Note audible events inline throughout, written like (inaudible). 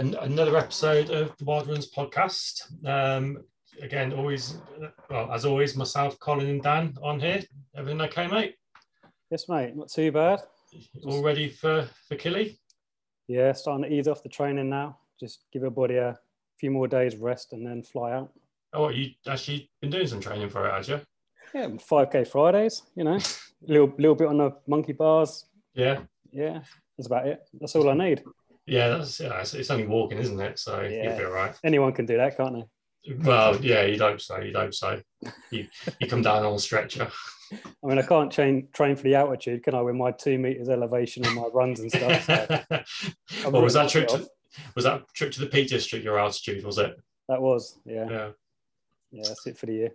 And another episode of the Wild Runners podcast. Um, again, always, well, as always, myself, Colin, and Dan on here. Everything okay, mate? Yes, mate. Not too bad. All ready for for Kili? Yeah, starting to ease off the training now. Just give your body a few more days rest and then fly out. Oh, what, you actually been doing some training for it, had you? Yeah, 5k Fridays, you know, (laughs) little little bit on the monkey bars. Yeah, Yeah, that's about it. That's all I need. Yeah. That's yeah. It's, it's only walking, isn't it? So Yeah. you'll be all right. Anyone can do that, can't they? Well, yeah. You don't say. You don't say. You you come down on a stretcher. I mean, I can't train train for the altitude, can I? With my two meters elevation and my runs and stuff. So (laughs) I've was that trip to was that trip to the Peak District your altitude? Was it? That was, yeah, Yeah. yeah. That's it for the year.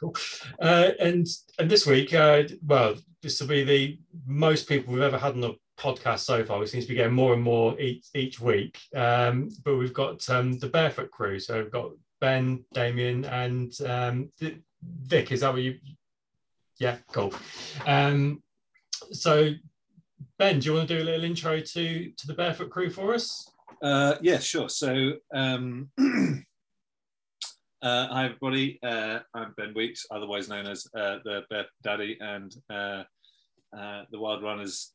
Cool. Uh, and and this week, uh, well, this will be the most people we've ever had on the podcast so far. We seem to be getting more and more each each week. Um, but we've got um, the Barefoot crew. So we've got Ben, Damien, and um, Vic. Is that what you? Yeah, cool. Um, so Ben, do you want to do a little intro to to the Barefoot crew for us? Uh, yeah, sure. So, um, (clears throat) uh, hi everybody. Uh, I'm Ben Weeks, otherwise known as uh, the Barefoot Daddy, and uh, uh, the Wild Runners.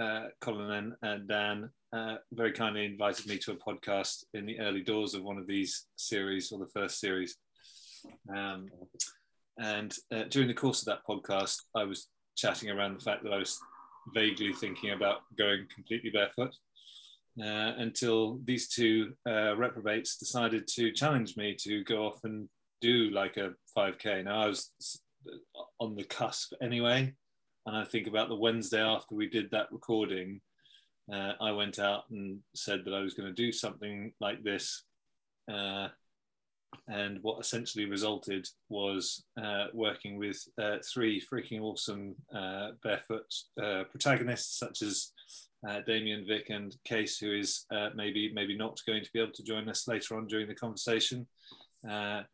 Uh, Colin and, and Dan uh, very kindly invited me to a podcast in the early doors of one of these series, or the first series. Um, and uh, during the course of that podcast, I was chatting around the fact that I was vaguely thinking about going completely barefoot uh, until these two uh, reprobates decided to challenge me to go off and do like a 5k. Now I was on the cusp anyway, and I think about the Wednesday after we did that recording, uh, I went out and said that I was going to do something like this. Uh, and what essentially resulted was uh, working with uh, three freaking awesome uh, barefoot uh, protagonists, such as Damien, Vic, and Kase, who is maybe maybe not going to be able to join us later on during the conversation. And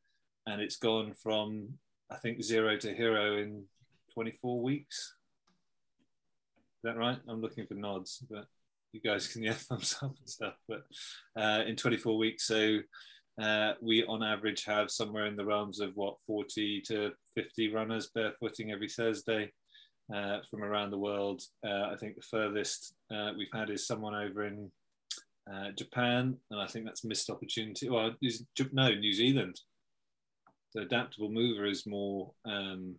it's gone from I think zero to hero in 24 weeks. That right? I'm looking for nods, but you guys can (laughs) yeah thumbs up and stuff. But uh, in 24 weeks, so uh, we on average have somewhere in the realms of what 40 to 50 runners barefooting every Thursday uh, from around the world. Uh, I think the furthest uh, we've had is someone over in uh, Japan, and I think that's missed opportunity. Well, is, no, New Zealand. The adaptable mover is more um,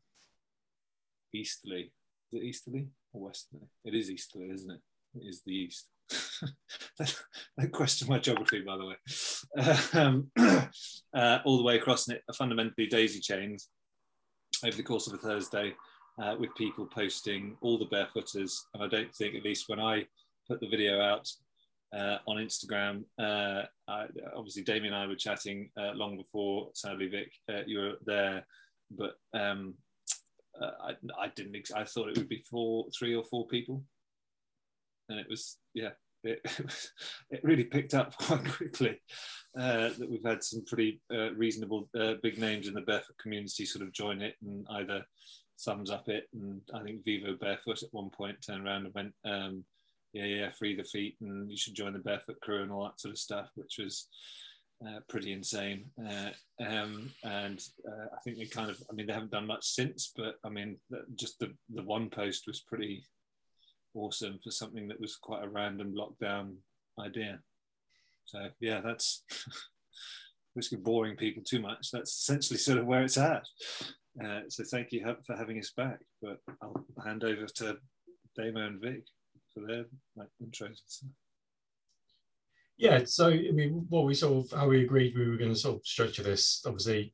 easterly. Is it easterly or westerly? It is easterly, isn't it? It is the east. (laughs) Don't question my geography, by the way. Um, (clears throat) uh, all the way across, and it fundamentally daisy chains over the course of a Thursday uh, with people posting all the barefooters. And I don't think, at least when I put the video out uh, on Instagram, uh, I, obviously Damien and I were chatting uh, long before, sadly, Vic, uh, you were there. But um, uh, I, I didn't, ex- I thought it would be four, three or four people. And it was, yeah, it, (laughs) it really picked up (laughs) quite quickly. Uh, that we've had some pretty uh, reasonable uh, big names in the barefoot community sort of join it and either sums up it. And I think Vivo Barefoot at one point turned around and went, um, yeah, yeah, free the feet and you should join the barefoot crew and all that sort of stuff, which was uh, pretty insane. Uh, um, and uh, I think they kind of, I mean, they haven't done much since, but I mean, just the, the one post was pretty awesome for something that was quite a random lockdown idea. So yeah, that's (laughs) risk of boring people too much. That's essentially sort of where it's at. Uh, so thank you for having us back. But I'll hand over to Damo and Vic for their like intros. Yeah, so I mean, what we sort of how we agreed we were going to sort of structure this. Obviously,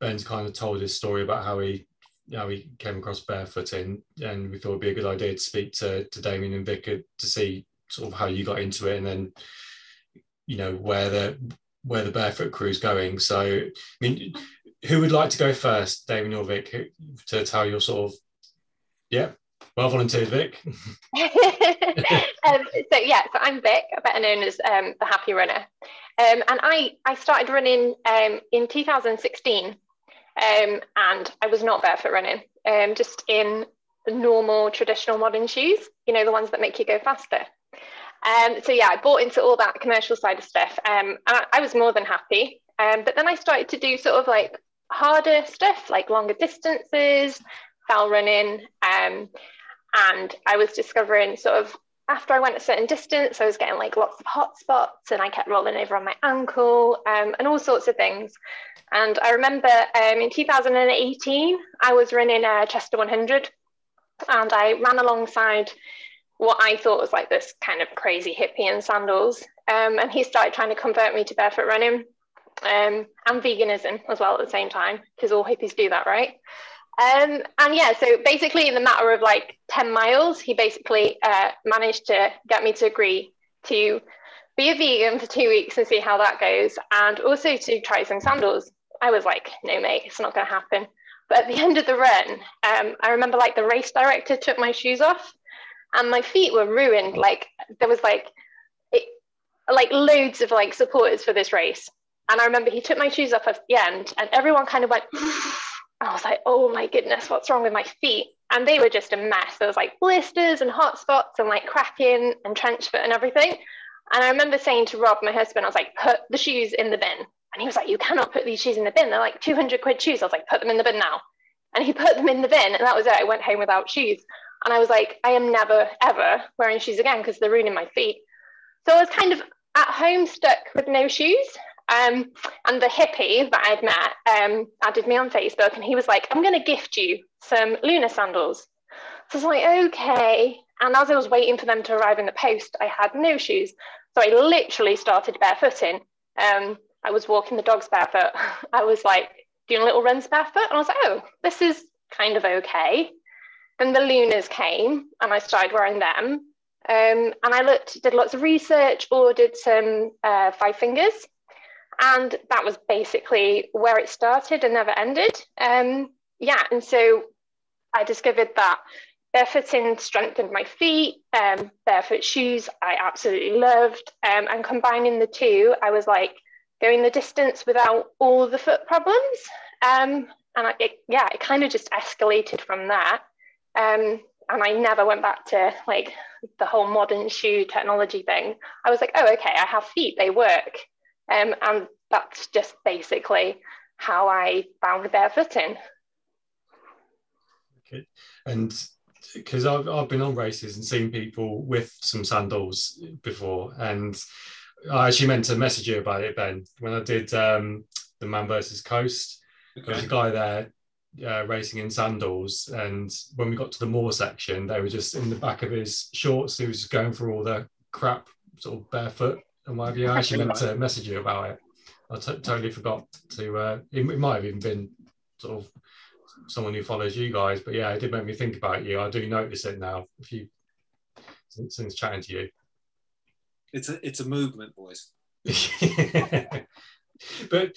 Ben's kind of told his story about how he how he came across barefooting, and we thought it'd be a good idea to speak to to Damien and Vic to see sort of how you got into it, and then you know where the where the barefoot crew is going. So, I mean, who would like to go first, Damien or Vic, who, to tell your sort of yeah, well volunteered, Vic. (laughs) (laughs) um, so yeah, so I'm Vic, better known as um, the Happy Runner, um, and I I started running um, in 2016, um, and I was not barefoot running, um, just in the normal traditional modern shoes, you know, the ones that make you go faster. So yeah, I bought into all that commercial side of stuff, and I, I was more than happy. But then I started to do sort of like harder stuff, like longer distances, fell running, and I was discovering sort of after I went a certain distance, I was getting like lots of hot spots, and I kept rolling over on my ankle, um, and all sorts of things. And I remember um, in 2018, I was running a Chester 100, and I ran alongside what I thought was like this kind of crazy hippie in sandals. Um, and he started trying to convert me to barefoot running um, and veganism as well at the same time, because all hippies do that, right? Um, and yeah, so basically, in the matter of like 10 miles, he basically uh, managed to get me to agree to be a vegan for two weeks and see how that goes, and also to try some sandals. I was like, no, mate, it's not going to happen. But at the end of the run, um, I remember like the race director took my shoes off and my feet were ruined. Like there was like it, like loads of like supporters for this race. And I remember he took my shoes off at the end, and everyone kind of went. (laughs) I was like, oh my goodness, what's wrong with my feet? And they were just a mess. There was like blisters and hot spots and like cracking and trench foot and everything. And I remember saying to Rob, my husband, I was like, put the shoes in the bin. And he was like, you cannot put these shoes in the bin. They're like 200 quid shoes. I was like, put them in the bin now. And he (laughs) put them in the bin. And that was it. I went home without shoes. And I was like, I am never, ever wearing shoes again because they're ruining my feet. So I was kind of at home stuck with no shoes. Um, and the hippie that I'd met um, added me on Facebook and he was like, I'm going to gift you some Luna sandals. So I was like, okay. And as I was waiting for them to arrive in the post, I had no shoes. So I literally started barefooting. Um, I was walking the dogs barefoot. (laughs) I was like doing little runs barefoot. And I was like, oh, this is kind of okay. Then the Lunas came and I started wearing them. Um, and I looked, did lots of research, ordered some uh, five fingers. And that was basically where it started and never ended. Um, yeah, and so I discovered that barefooting strengthened my feet, um, barefoot shoes I absolutely loved. Um, and combining the two, I was like going the distance without all the foot problems. Um, and I, it, yeah, it kind of just escalated from that. Um, and I never went back to like the whole modern shoe technology thing. I was like, oh, okay, I have feet, they work. Um, and that's just basically how I found barefooting. Okay. And because I've, I've been on races and seen people with some sandals before, and I actually meant to message you about it, Ben, when I did um, the Man versus Coast. Okay. There was a guy there uh, racing in sandals, and when we got to the moor section, they were just in the back of his shorts. He was just going for all the crap, sort of barefoot and what have you. I actually meant to message you about it. I t- totally forgot to. Uh, it, it might have even been sort of someone who follows you guys, but yeah, it did make me think about you. I do notice it now. If you since, since chatting to you, it's a it's a movement, boys. (laughs) but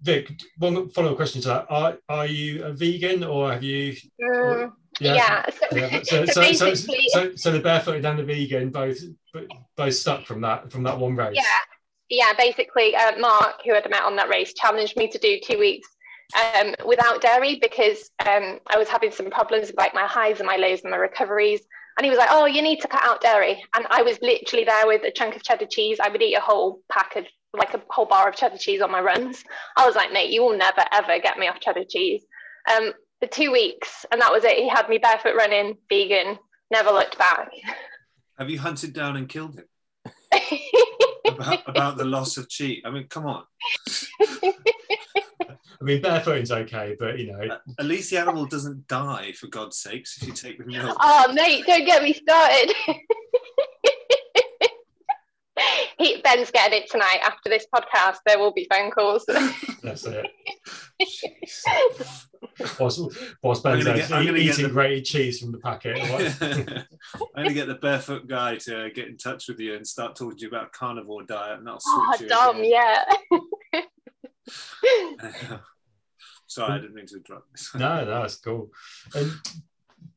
Vic, one follow-up question to that: Are are you a vegan or have you? Mm, yeah. yeah. So, yeah. (laughs) So, so, so, so, so, the barefooted and the vegan both both stuck from that from that one race. Yeah, yeah. Basically, uh, Mark, who had met on that race, challenged me to do two weeks um, without dairy because um, I was having some problems with like my highs and my lows and my recoveries. And he was like, "Oh, you need to cut out dairy." And I was literally there with a chunk of cheddar cheese. I would eat a whole pack of like a whole bar of cheddar cheese on my runs. I was like, mate, you will never ever get me off cheddar cheese. Um, for two weeks, and that was it. He had me barefoot running, vegan, never looked back. (laughs) Have you hunted down and killed him? (laughs) about, about the loss of cheese. I mean, come on. (laughs) I mean, barefooting's okay, but you know. At least the animal doesn't die, for God's sakes, if you take the milk. Oh, mate, don't get me started. (laughs) he, Ben's getting it tonight. After this podcast, there will be phone calls. (laughs) That's it. whilst, whilst Ben's get, eating, eating the, grated cheese from the packet. (laughs) I'm going to get the barefoot guy to get in touch with you and start talking to you about carnivore diet, and that'll oh, dumb, yeah. (laughs) Sorry, I didn't mean to interrupt. no, no, that's cool. And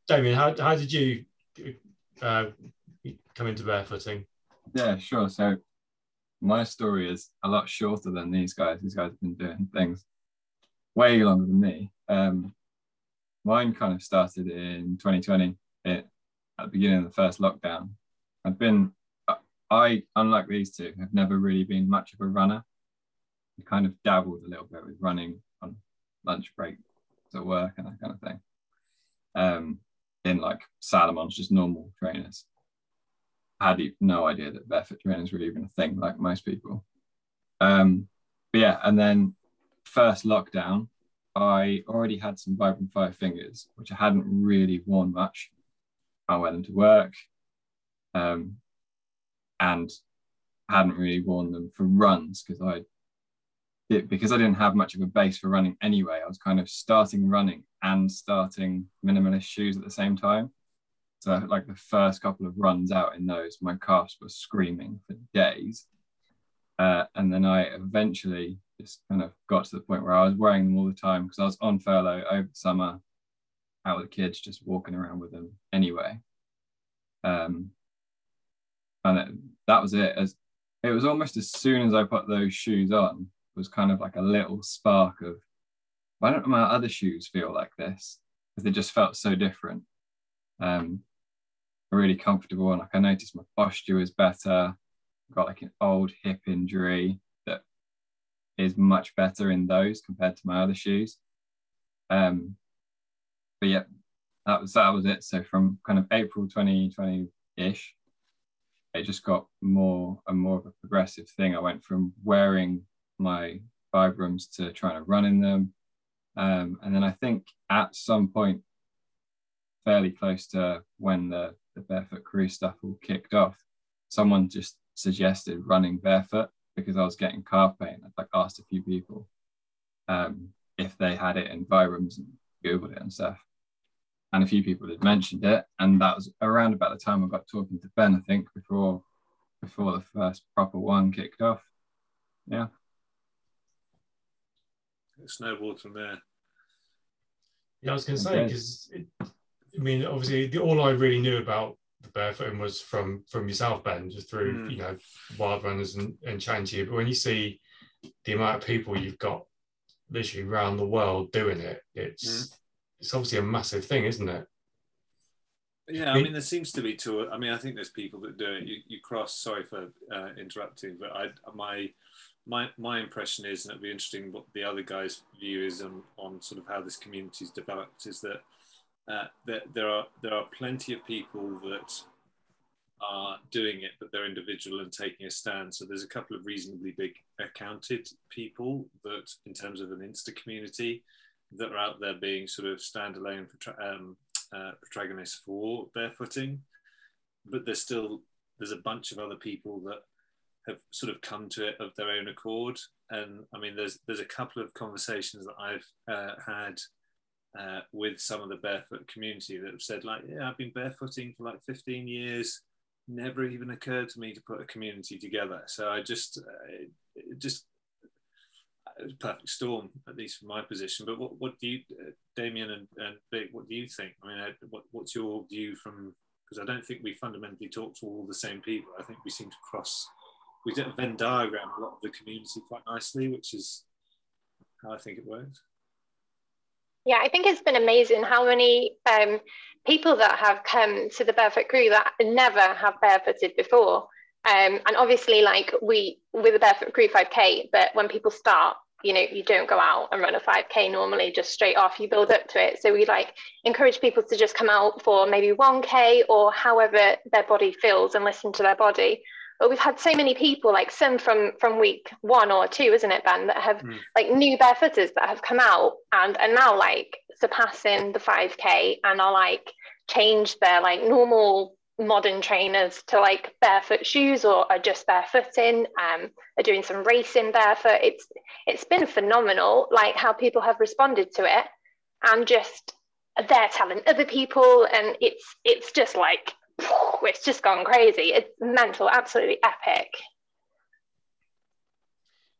Damien, how, how did you uh, come into barefooting? Yeah, sure. So my story is a lot shorter than these guys. These guys have been doing things way longer than me. Um, mine kind of started in 2020 it, at the beginning of the first lockdown. I've been, I, unlike these two, have never really been much of a runner. I kind of dabbled a little bit with running on lunch break at work and that kind of thing. Um, in like Salomon's, just normal trainers. Had no idea that barefoot trainers were even a thing, like most people. Um, but yeah, and then first lockdown, I already had some Vibram Five Fingers, which I hadn't really worn much. I wear them to work um, and hadn't really worn them for runs because I it, because I didn't have much of a base for running anyway. I was kind of starting running and starting minimalist shoes at the same time. Like the first couple of runs out in those, my calves were screaming for days. Uh, and then I eventually just kind of got to the point where I was wearing them all the time because I was on furlough over summer, out with the kids, just walking around with them anyway. Um, and it, that was it. As it was almost as soon as I put those shoes on, was kind of like a little spark of why don't my other shoes feel like this? Because they just felt so different. Um, really comfortable, and like I noticed my posture was better. Got like an old hip injury that is much better in those compared to my other shoes. Um, but yeah, that was that was it. So from kind of April 2020 ish, it just got more and more of a progressive thing. I went from wearing my Vibrams to trying to run in them. Um, and then I think at some point, fairly close to when the, the barefoot crew stuff all kicked off, someone just suggested running barefoot because I was getting calf pain. I like asked a few people um, if they had it in Vibrams and Googled it and stuff. And a few people had mentioned it. And that was around about the time I got talking to Ben, I think, before before the first proper one kicked off. Yeah it snowballed from there. Yeah, I was going to say because I mean, obviously, the, all I really knew about the barefooting was from from yourself, Ben, just through mm. you know wild runners and and you. But when you see the amount of people you've got literally around the world doing it, it's mm. it's obviously a massive thing, isn't it? Yeah, I mean, there seems to be two. I mean, I think there's people that do it. You, you cross. Sorry for uh, interrupting, but I my my my impression is, and it'd be interesting what the other guys' view is on, on sort of how this community's developed, is that uh, there are there are plenty of people that are doing it, but they're individual and taking a stand. So there's a couple of reasonably big accounted people that, in terms of an Insta community, that are out there being sort of standalone um, uh, protagonists for barefooting. But there's still there's a bunch of other people that have sort of come to it of their own accord. And I mean, there's there's a couple of conversations that I've uh, had uh, with some of the barefoot community that have said like, yeah, I've been barefooting for like 15 years. Never even occurred to me to put a community together. So I just uh, just it was a perfect storm, at least from my position. But what, what do you, uh, Damien and, and Vic, what do you think? I mean, what, what's your view from, because I don't think we fundamentally talk to all the same people. I think we seem to cross we Venn diagram a lot of the community quite nicely, which is how I think it works. Yeah, I think it's been amazing how many um, people that have come to the Barefoot Crew that never have barefooted before. Um, and obviously, like we with the Barefoot Crew 5K, but when people start, you know, you don't go out and run a 5K normally just straight off, you build up to it. So we like encourage people to just come out for maybe 1K or however their body feels and listen to their body but we've had so many people like some from from week one or two isn't it ben that have mm. like new barefooters that have come out and are now like surpassing the 5k and are like changed their like normal modern trainers to like barefoot shoes or are just barefooting um are doing some racing barefoot it's it's been phenomenal like how people have responded to it and just they're telling other people and it's it's just like it's just gone crazy. It's mental, absolutely epic.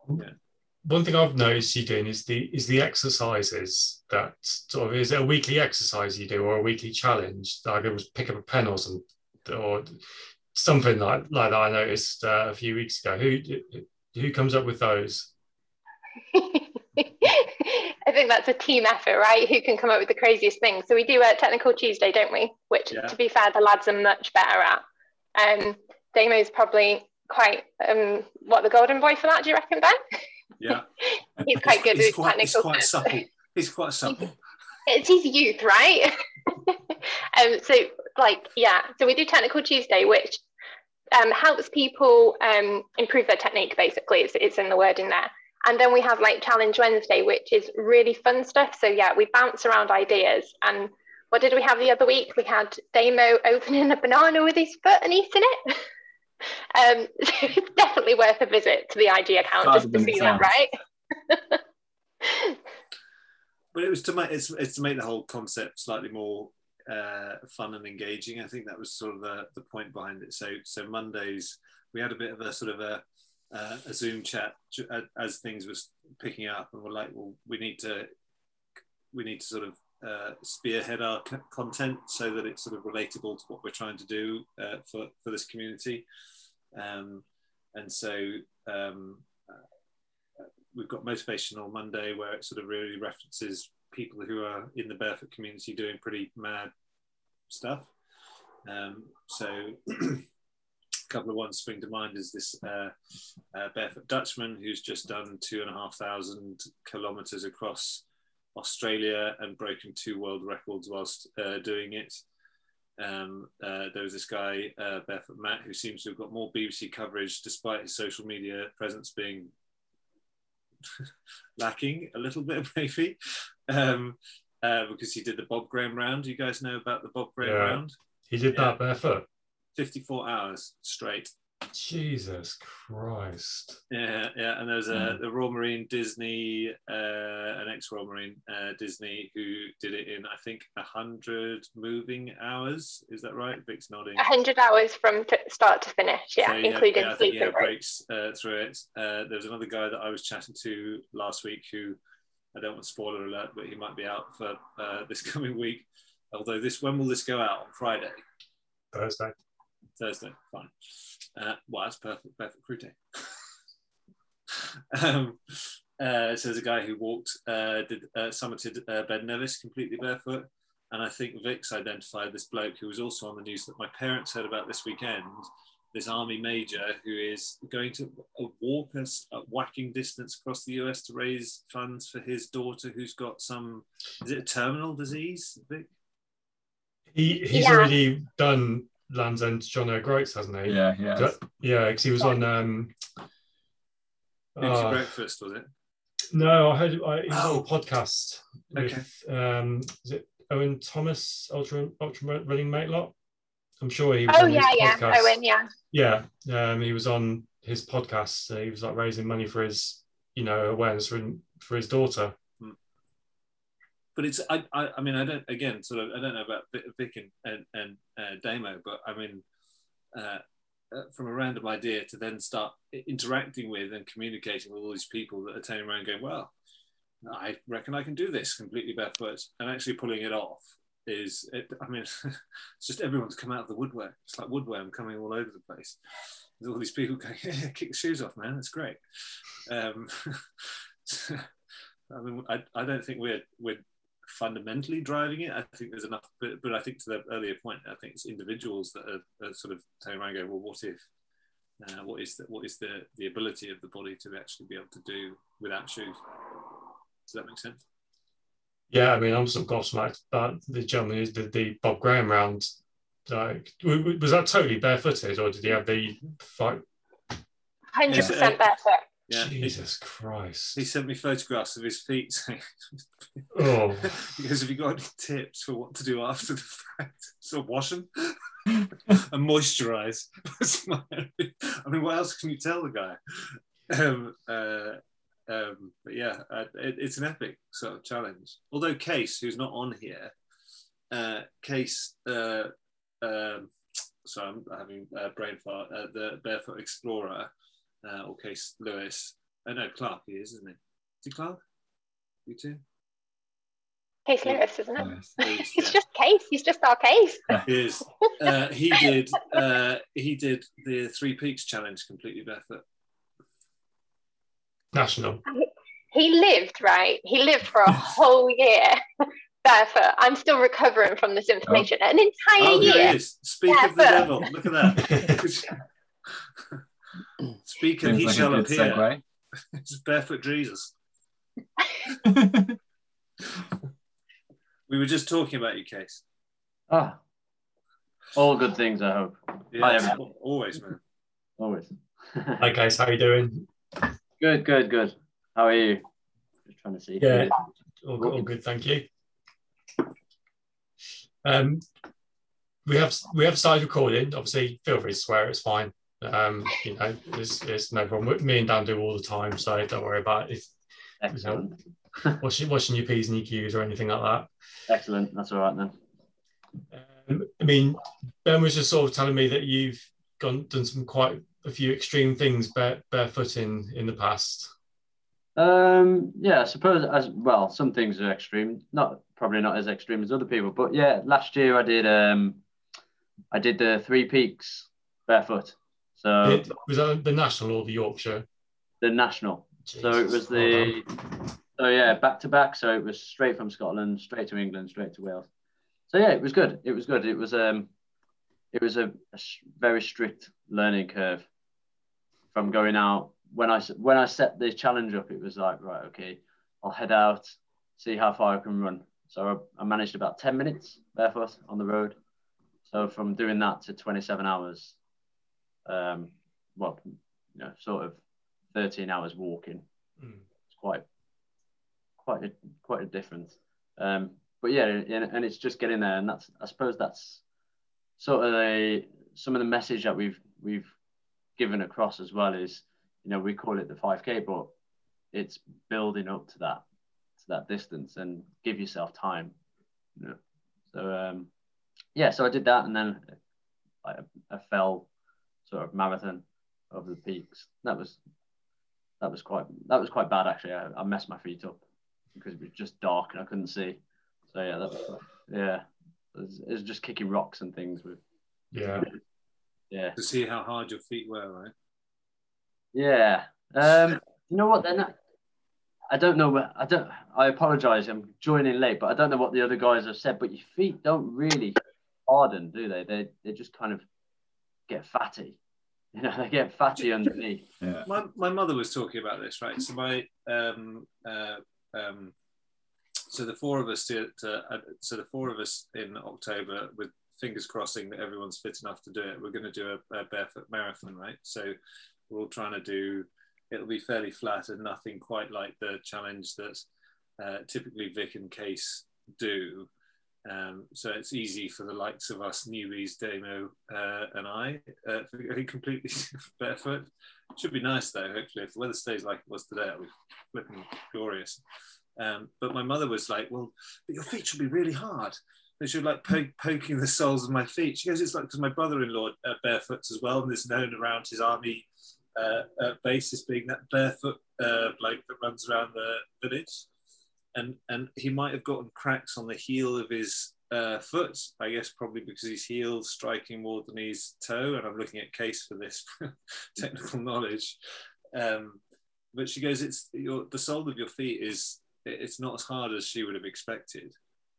Yeah. One thing I've noticed you doing is the is the exercises that sort of is it a weekly exercise you do or a weekly challenge? Like it was pick up a pen or some or something like like that. I noticed uh, a few weeks ago. Who who comes up with those? (laughs) I think that's a team effort, right? Who can come up with the craziest thing? So we do a technical Tuesday, don't we? Which, yeah. to be fair, the lads are much better at. Um, Damo's probably quite um, what the golden boy for that. Do you reckon, Ben? Yeah, (laughs) he's quite good he's with quite, he's technical. quite terms. supple. He's quite (laughs) supple. it's his youth, right? (laughs) um, so like yeah, so we do technical Tuesday, which um, helps people um, improve their technique. Basically, it's, it's in the word in there. And then we have like Challenge Wednesday, which is really fun stuff. So yeah, we bounce around ideas. And what did we have the other week? We had Damo opening a banana with his foot and eating it. (laughs) um, (laughs) so it's definitely worth a visit to the IG account just to see that, right? (laughs) But it was to make it's, it's to make the whole concept slightly more uh, fun and engaging. I think that was sort of the, the point behind it. So so Mondays we had a bit of a sort of a uh, a Zoom chat a- as things was picking up, and we're like, well, we need to we need to sort of uh, spearhead our c- content so that it's sort of relatable to what we're trying to do uh, for for this community. Um, and so um, we've got motivational monday where it sort of really references people who are in the barefoot community doing pretty mad stuff um, so (clears throat) couple of ones spring to mind is this uh, uh, barefoot dutchman who's just done two and a half thousand kilometers across australia and broken two world records whilst uh, doing it um, uh, there was this guy, uh, Barefoot Matt, who seems to have got more BBC coverage despite his social media presence being (laughs) lacking a little bit, (laughs) maybe, um, uh, because he did the Bob Graham round. You guys know about the Bob Graham Yeah. round? He did that barefoot. 54 hours straight. Jesus Christ. Yeah, yeah. And there's a the Royal Marine Disney, uh, an ex-Royal Marine uh, Disney who did it in I think hundred moving hours. Is that right? Vic's nodding. 100 hours from t- start to finish, yeah, So, including yeah, I think sleep he had and breaks. breaks uh, through it. Uh, there was another guy that I was chatting to last week who I don't want spoiler alert, but he might be out for uh, (laughs) this coming week. Although this, when will this go out on Friday? Thursday. Thursday, fine. Uh, well, that's perfect, perfect crew day. (laughs) um, uh, so there's a guy who walked, uh, did uh, summited uh, Ben Nevis completely barefoot, and I think Vic's identified this bloke who was also on the news that my parents heard about this weekend. This army major who is going to uh, walk us at whacking distance across the US to raise funds for his daughter who's got some, is it a terminal disease, Vic? He, he's Yeah. already done Land's End John O'Groats, hasn't he? Yeah, yeah. That- yeah, because he was on. Um, uh, Breakfast, was it? no, I heard I, he was Oh. on a podcast with um, is it Owen Thomas, Ultra Ultra Running Matelot? I'm sure he was. Oh on his yeah, yeah, podcast. Owen, yeah. Yeah, um, he was on his podcast. Uh, he was like raising money for his, you know, awareness for, for his daughter. But it's I, I I mean I don't again sort of I don't know about Vic and and, and uh, Damo, but I mean uh, uh, from a random idea to then start interacting with and communicating with all these people that are turning around going, well, I reckon I can do this completely barefoot, and actually pulling it off is it, I mean (laughs) it's just everyone's come out of the woodwork. It's like woodworm coming all over the place. There's all these people going, yeah, kick the shoes off, man. That's great. Um, (laughs) I mean, I, I don't think we're we're fundamentally driving it. I think there's enough, but, but I think to the earlier point, I think it's individuals that are, are sort of turning around and going, well, what if, uh, what is the, what is the, the ability of the body to actually be able to do without shoes? Does that make sense? Yeah, I mean, I'm sort of gobsmacked about the gentleman is did the Bob Graham round. Like, w- w- was that totally barefooted, or did he have the fight? 100% Yes, uh, barefoot. Yeah. Jesus Christ! He sent me photographs of his feet saying, Oh, (laughs) because have you got any tips for what to do after the fact? So wash them and (laughs) moisturize. (laughs) I mean, what else can you tell the guy? Um, uh, um, but yeah, uh, it, it's an epic sort of challenge. Although Kase, who's not on here, uh, Kase, uh, um, sorry, I'm having a brain fart. Uh, the Barefoot Explorer, uh, or Kase Lewis. Oh no, Clark he is, isn't he? Is he Clark? You too? Kase Yeah. Lewis, isn't it? Yes. He (laughs) He's yeah. just Kase. He's just our Kase. (laughs) He is. Uh, he did. Uh, he did the Three Peaks challenge completely barefoot. national. He lived, right? He lived for a whole year (laughs) barefoot. I'm still recovering from this information. An entire Oh, here year. he is. Speak Yeah, of the devil. Look at that. Speak and Seems he like shall appear. segue. It's barefoot Jesus. (laughs) We were just talking about your case. Ah, all good things, I hope. Yeah, Hi, always, man. Always. Hi guys, how you doing? good, good, good. How are you? Just trying to see. Yeah. All good, all good, thank you. Um, we have we have started recording. Obviously, feel free to swear; it's fine. Um, you know, it's, it's no problem. Me and Dan do all the time, so don't worry about it. Excellent. Washing, washing your p's and your q's or anything like that. Excellent. That's all right then. Um, I mean, Ben was just sort of telling me that you've gone done some quite a few extreme things bare, barefoot in in the past. Um, yeah, I suppose as well, some things are extreme. Not probably not as extreme as other people, but yeah, last year I did um, I did the three peaks barefoot. So It- was that the national or the Yorkshire? the national. So it was the Oh, so yeah back to back. So it was straight from Scotland, straight to England, straight to Wales. So yeah, it was good. It was good. It was um, it was a very strict learning curve from going out. When I when I set the challenge up, it was like right, okay, I'll head out, see how far I can run. So I, I managed about ten minutes barefoot on the road. So from doing that to 27 hours, um, well, you know, sort of 13 hours walking Mm. it's quite quite a quite a difference um but yeah and, it's just getting there and that's i suppose that's sort of the some of the message that we've we've given across as well is you know we call it the 5k but it's building up to that to that distance and give yourself time you know? so um yeah so i did that and then I, I fell sort of marathon over the peaks that was that was quite that was quite bad actually. I, I messed my feet up because it was just dark and I couldn't see. So yeah, that was yeah. It was, it was just kicking rocks and things with Yeah. yeah To see how hard your feet were, right? yeah. Um, you know what? Then I, I don't know. where- I don't. I apologize. I'm joining late, but I don't know what the other guys have said. But your feet don't really harden, do they? They they just kind of get fatty. You know, (laughs) they get fatty underneath. Yeah. my, my mother was talking about this, right? So my um, uh, um, so the four of us to, to uh, so the four of us in October with fingers crossing that everyone's fit enough to do it. We're going to do a, a barefoot marathon, right? So we're all trying to do. It'll be fairly flat and nothing quite like the challenge that uh, typically Vic and Kase do. Um, so it's easy for the likes of us newbies, Damo uh, and I, uh, be (laughs) completely (laughs) barefoot. Should be nice though. Hopefully, if the weather stays like it was today, it'll be flipping glorious. Um, but my mother was like, "Well, but your feet should be really hard." And she was like poking the soles of my feet. She goes, "It's like because my brother-in-law uh, barefoots as well, and is known around his army uh, uh, base as being that barefoot uh, bloke that runs around the village." And and he might have gotten cracks on the heel of his uh, foot. I guess probably because his heel striking more than his toe. And I'm looking at Kase for this (laughs) technical knowledge. Um, but she goes, "It's your the sole of your feet is it's not as hard as she would have expected."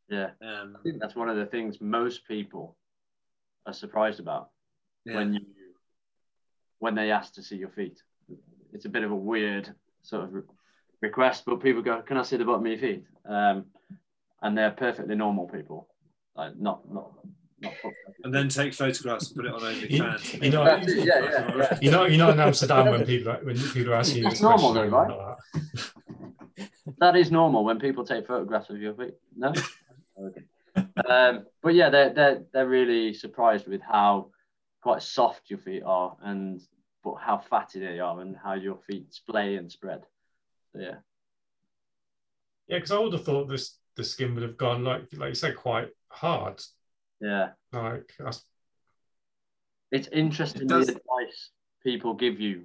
Yeah, Um, I think that's one of the things most people are surprised about yeah. when you when they ask to see your feet. It's a bit of a weird sort of request, but people go, "Can I see the bottom of your feet?" Um, and they're perfectly normal people, like not not not. and then take photographs and put it on You, OnlyFans. you know, That's it, yeah, yeah, yeah. you know, you know, in Amsterdam when people are- when people are asking you It's normal though, right? that. (laughs) that is normal when people take photographs of your feet. No. okay. Um, but yeah, they're they're they're really surprised with how quite soft your feet are, and but how fatty they are, and how your feet splay and spread. So, yeah. Yeah, because I would have thought this the skin would have gone like like you said, quite hard. Yeah. Like that's, It's interesting It the advice people give you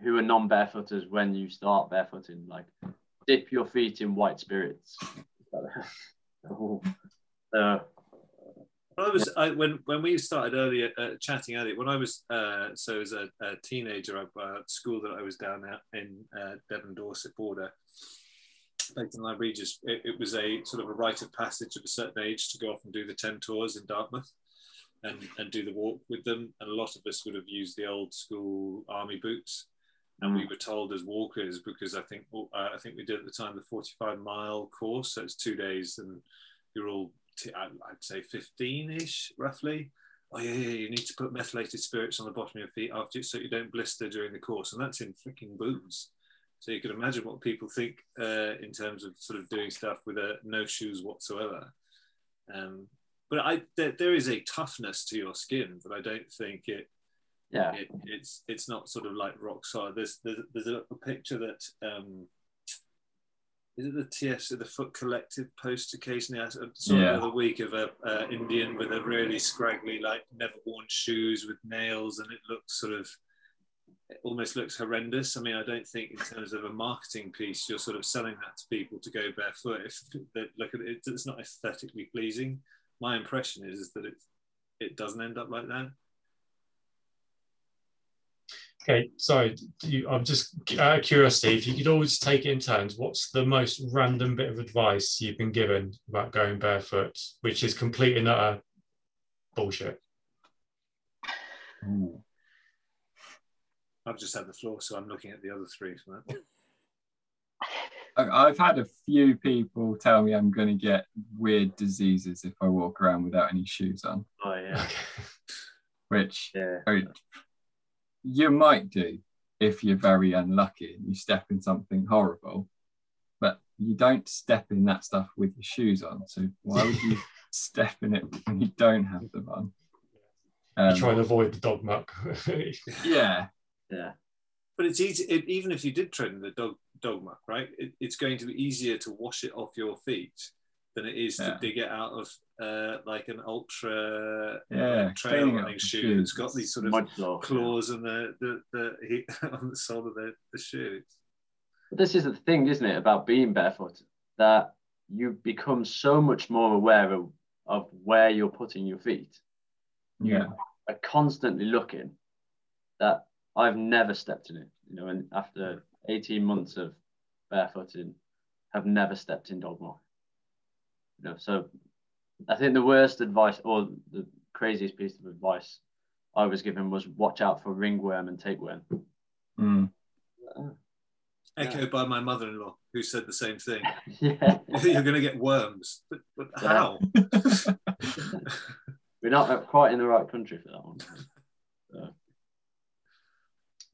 who are non-barefooters when you start barefooting. Like, dip your feet in white spirits. (laughs) oh, uh, I was I, when when we started earlier uh, chatting earlier. When I was uh, so as a, a teenager, I, uh, at school that I was down at in uh, Devon Dorset border, Leighton Lyme Regis. It, it was a sort of a rite of passage at a certain age to go off and do the Ten Tors in Dartmoor. and, and do the walk with them. And a lot of us would have used the old school army boots. And we were told as walkers, because I think uh, I think we did at the time the 45 mile course, so it's two days, and you're all t- I'd say 15-ish roughly. Oh yeah, yeah, you need to put methylated spirits on the bottom of your feet after it so you don't blister during the course, and that's in freaking boots. So you can imagine what people think uh, in terms of sort of doing stuff with uh, no shoes whatsoever. Um, but I, there, there is a toughness to your skin, but I don't think it. Yeah. It, it's it's not sort of like rock solid. There's there's, there's a, a picture that um, is it the TFC, the Foot Collective post occasionally? I saw Yeah. the other week of a uh, Indian with a really scraggly, like never worn shoes with nails, and it looks sort of, it almost looks horrendous. I mean, I don't think in terms of a marketing piece, you're sort of selling that to people to go barefoot. If they look at it, it's not aesthetically pleasing. My impression is, is that it it doesn't end up like that. Okay, so do you, I'm just out of curiosity, if you could always take it in turns, what's the most random bit of advice you've been given about going barefoot, which is complete and utter bullshit? Ooh. I've just had the floor, so I'm looking at the other three for that. (laughs) I- I've had a few people tell me I'm going to get weird diseases if I walk around without any shoes on, Oh yeah. Okay. which Yeah. I mean, you might do if you're very unlucky and you step in something horrible, but you don't step in that stuff with your shoes on. So why would you (laughs) step in it when you don't have them on? You Um, try and avoid the dog muck. (laughs) yeah, Yeah. But it's easy, it, even if you did tread in the dog dog muck, right? It, it's going to be easier to wash it off your feet than it is Yeah. to dig it out of uh, like an ultra Yeah, uh, trail cleaning running shoe. shoes. It's got these sort of Mud floor. claws and the the, the heat (laughs) on the sole of the, the shoe. But this is the thing, isn't it, about being barefoot, that you become so much more aware of, of where you're putting your feet. yeah, Are constantly looking that I've never stepped in it. You know, and after 18 months of barefooting, have never stepped in dog muck. You know, so I think the worst advice or the craziest piece of advice I was given was watch out for ringworm and tapeworm. Mm. Echoed by my mother-in-law, who said the same thing. (laughs) yeah. (laughs) You're going to get worms, but, but Yeah. how? (laughs) We're not quite in the right country for that one. So,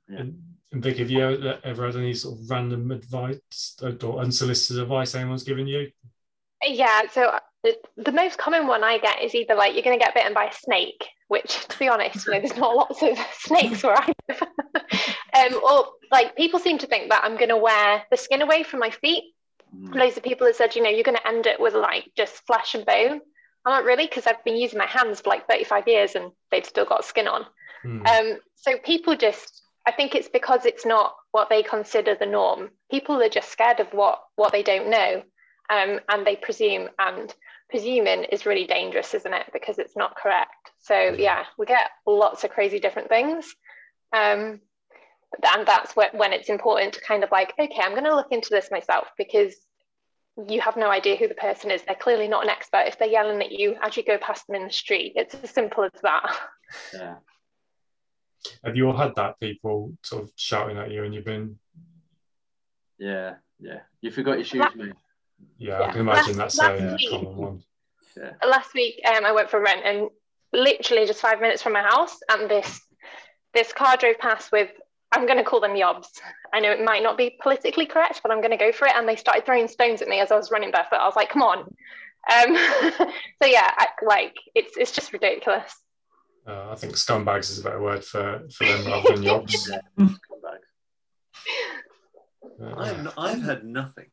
Yeah. And, and Vic, have you ever, ever had any sort of random advice or unsolicited advice anyone's given you? Yeah, so uh, the, the most common one I get is either like you're going to get bitten by a snake, which, to be honest, you know, there's not lots of (laughs) snakes where I live. (laughs) um, or like people seem to think that I'm going to wear the skin away from my feet. mm, Loads of people have said, you know, you're going to end it with like just flesh and bone. I'm not really because I've been using my hands for like 35 years and they've still got skin on. Hmm. Um, so people just, I think it's because it's not what they consider the norm. People are just scared of what what they don't know, um, and they presume. And presuming is really dangerous, isn't it? Because it's not correct. So yeah, we get lots of crazy different things, um, and that's wh- when it's important to kind of like, okay, I'm going to look into this myself because you have no idea who the person is. They're clearly not an expert if they're yelling at you as you go past them in the street. It's as simple as that. (laughs) yeah. Have you all had that people sort of shouting at you and you've been, Yeah. Yeah. You forgot your shoes, Last- mate. Yeah, I can imagine Last- that's a last week- common one. Yeah. last week um, I went for a run and literally just five minutes from my house and this this car drove past with I'm going to call them yobs. I know it might not be politically correct, but I'm going to go for it. And they started throwing stones at me as I was running barefoot. I was like, come on. Um, (laughs) so yeah, I, like it's it's just ridiculous. Uh, I think scumbags is a better word for, for them rather than (laughs) yobs. Come back. Uh, I've, n- I've had nothing,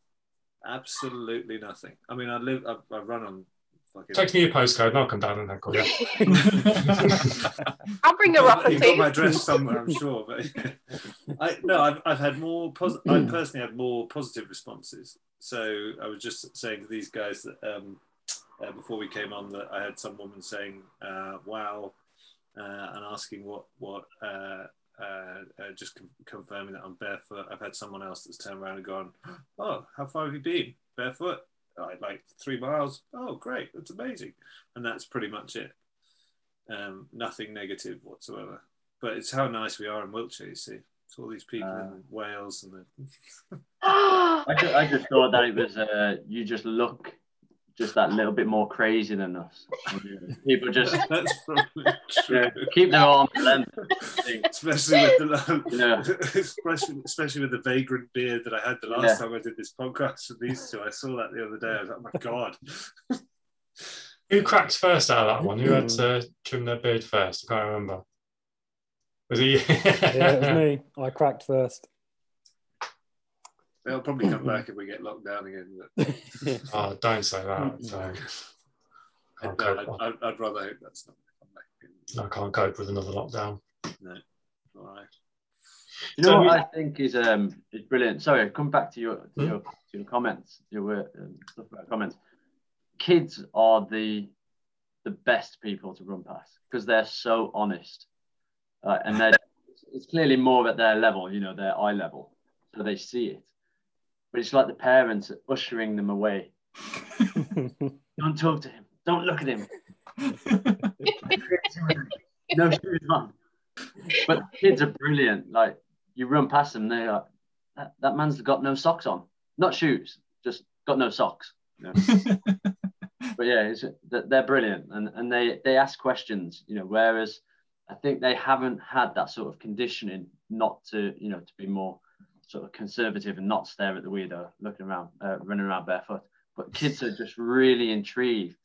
absolutely nothing. I mean, I live, I, I run on fucking. Text me your postcode and I'll come down and heckle you. (laughs) I'll bring a rock or You've got my address somewhere, I'm sure. But (laughs) I no, I've, I've had more. Pos- I personally had more positive responses. So I was just saying to these guys that um, uh, before we came on that I had some woman saying, uh, "Wow," uh, and asking what what. Uh, uh, just com- confirming that I'm barefoot. I've had someone else that's turned around and gone, "Oh, how far have you been barefoot?" "Oh, like three miles. Oh, great, that's amazing. And that's pretty much it. um, nothing negative whatsoever. But it's how nice we are in Wiltshire. You see, it's all these people Uh. in Wales and the, (laughs) I just, I just thought that it was uh, you just look just that little bit more crazy than us. People just (laughs) that's probably true. yeah, keep their arms length. Especially with the um, Yeah. especially, especially with the vagrant beard that I had the last Yeah. time I did this podcast with these two. I saw that the other day. I was like, oh my (laughs) god. Who cracked first out of that one? Who had hmm. to trim their beard first? I can't remember. Was he? Yeah, it was (laughs) me. I cracked first. They'll probably come back (laughs) if we get locked down again. But (laughs) oh, don't say that. So, can't no. I'd, I'd, I'd rather hope that's not going come back again. I can't cope with another lockdown. No. All right. You know So what we- I think is um is brilliant. Sorry, come back to your to, Hmm? your, to your comments, your um, stuff about comments. Kids are the the best people to run past because they're so honest, uh, and they're it's clearly more at their level, you know, their eye level, so they see it. But it's like the parents ushering them away. (laughs) Don't talk to him. Don't look at him. (laughs) no shoes on. But kids are brilliant. Like you run past them, they are that, that man's got no socks on, not shoes, just got no socks. you know. (laughs) but yeah, it's, they're brilliant, and and they they ask questions, you know. Whereas I think they haven't had that sort of conditioning not to, you know, to be more sort of conservative and not stare at the window, looking around, uh, running around barefoot. But kids are just really intrigued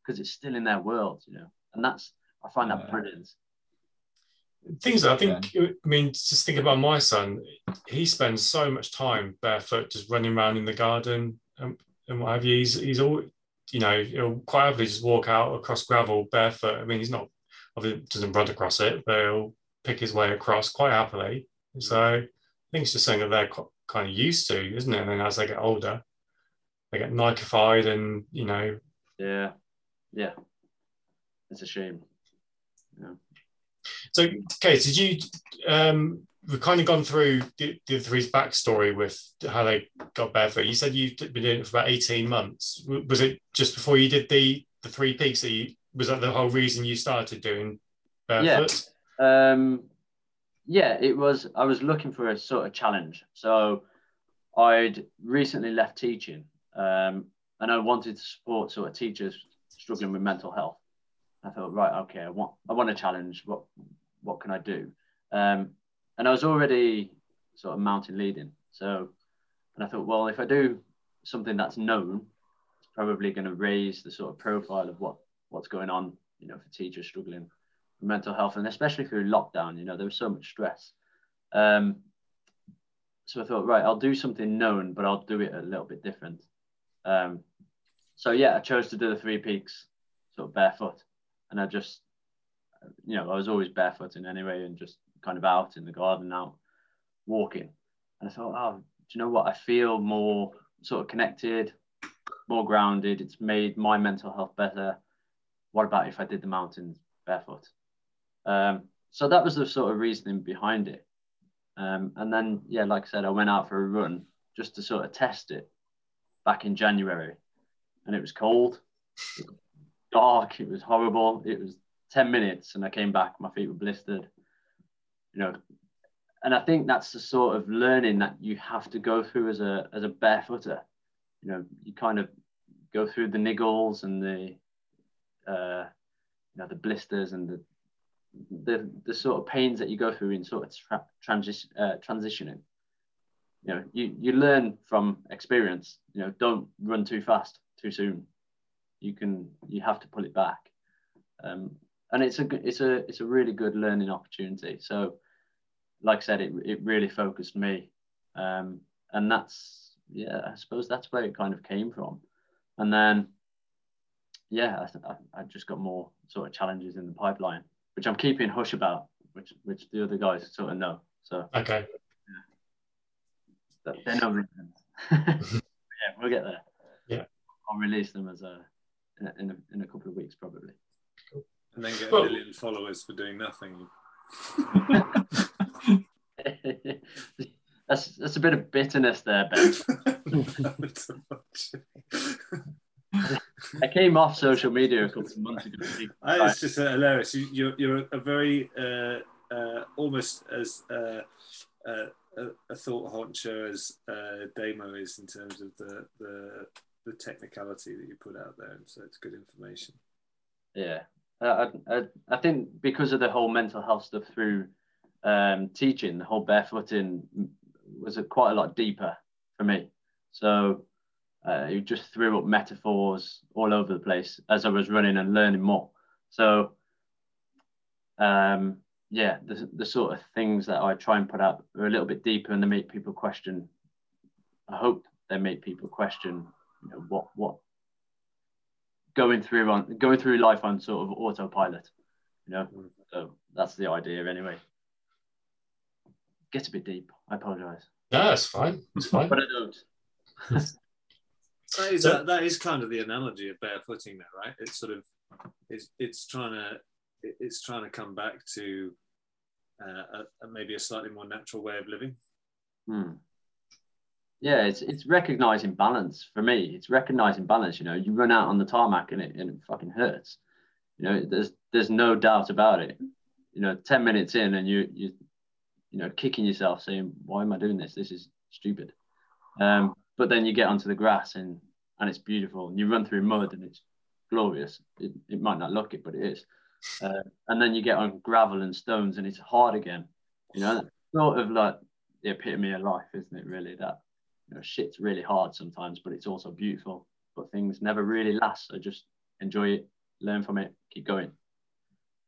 because it's still in their world, you know, and that's I find that Yeah. brilliant. Things I think, I mean, just think about my son. He spends so much time barefoot, just running around in the garden and, and what have you. He's, he's all, you know, he'll quite happily just walk out across gravel barefoot. I mean, he's not, obviously doesn't run across it, but he'll pick his way across quite happily. So I think it's just something that they're kind of used to, isn't it? And then as they get older, they get Nikefied and, you know, Yeah, yeah, it's a shame. Yeah. So, Kase, did you? Um, we've kind of gone through the, the three's backstory with how they got barefoot. You said you've been doing it for about eighteen months. Was it just before you did the the three peaks that you? Was that the whole reason you started doing barefoot? Um, yeah, it was. I was looking for a sort of challenge. So I'd recently left teaching, um, and I wanted to support sort of teachers struggling with mental health. I thought, right, okay, I want, I want a challenge. What, what can I do? Um, and I was already sort of mountain leading. So, and I thought, well, if I do something that's known, it's probably going to raise the sort of profile of what what's going on, you know, for teachers struggling mental health, and especially through lockdown. You know, there was so much stress. Um, so I thought, right, I'll do something known, but I'll do it a little bit different. Um, so yeah, I chose to do the three peaks sort of barefoot, and I just, you know, I was always barefoot barefooting anyway, and just kind of out in the garden, out walking. And I thought, oh, do you know what? I feel more sort of connected, more grounded. It's made my mental health better. What about if I did the mountains barefoot? Um, so that was the sort of reasoning behind it. Um, and then, yeah, like I said, I went out for a run just to sort of test it back in January. And it was cold, dark, it was horrible. It was 10 minutes and I came back, my feet were blistered. You know, and I think that's the sort of learning that you have to go through as a as a barefooter. You know, you kind of go through the niggles and the uh, you know the blisters and the the the sort of pains that you go through in sort of tra- transition uh, transitioning. You know, you you learn from experience. You know, don't run too fast too soon. You can you have to pull it back. Um, and it's a it's a it's a really good learning opportunity. So, like I said, it it really focused me, um, and that's yeah, I suppose that's where it kind of came from, and then yeah, I, I, I just got more sort of challenges in the pipeline, which I'm keeping hush about, which which the other guys sort of know. So Okay. that- they know reasons. yeah, we'll get there. Yeah. I'll release them as a in a, in a, in a couple of weeks probably. And then get Well- a million followers for doing nothing. (laughs) that's that's a bit of bitterness there, Ben. (laughs) (laughs) I came off social media a couple of months ago. I, it's just uh, hilarious. You, you're, you're a very uh, uh, almost as uh, uh, a, thought honcho as uh, Damo is in terms of the, the the technicality that you put out there, and so it's good information. Yeah, I, I, I think because of the whole mental health stuff through um, teaching, the whole barefooting was a, quite a lot deeper for me. So uh, you just threw up metaphors all over the place as I was running and learning more. So um, yeah, the, the sort of things that I try and put out are a little bit deeper and they make people question. I hope they make people question, you know, what what going through on going through life on sort of autopilot, you know. So that's the idea anyway. Gets a bit deep. I apologize. No, it's fine. It's fine. but I don't. (laughs) that is so, that is kind of the analogy of barefooting, though, right? It's sort of it's it's trying to it's trying to come back to uh, a, a maybe a slightly more natural way of living. Hmm. Yeah, it's it's recognizing balance for me. It's recognizing balance. You know, you run out on the tarmac and it and it fucking hurts. You know, there's there's no doubt about it. You know, ten minutes in and you you you know kicking yourself, saying, "Why am I doing this? This is stupid." Um, but then you get onto the grass and and it's beautiful, and you run through mud and it's glorious. It, it might not look it, but it is. Uh, and then you get on gravel and stones and it's hard again. You know, sort of like the epitome of life, isn't it? Really, that you know, shit's really hard sometimes, but it's also beautiful. But things never really last. So just enjoy it, learn from it, keep going.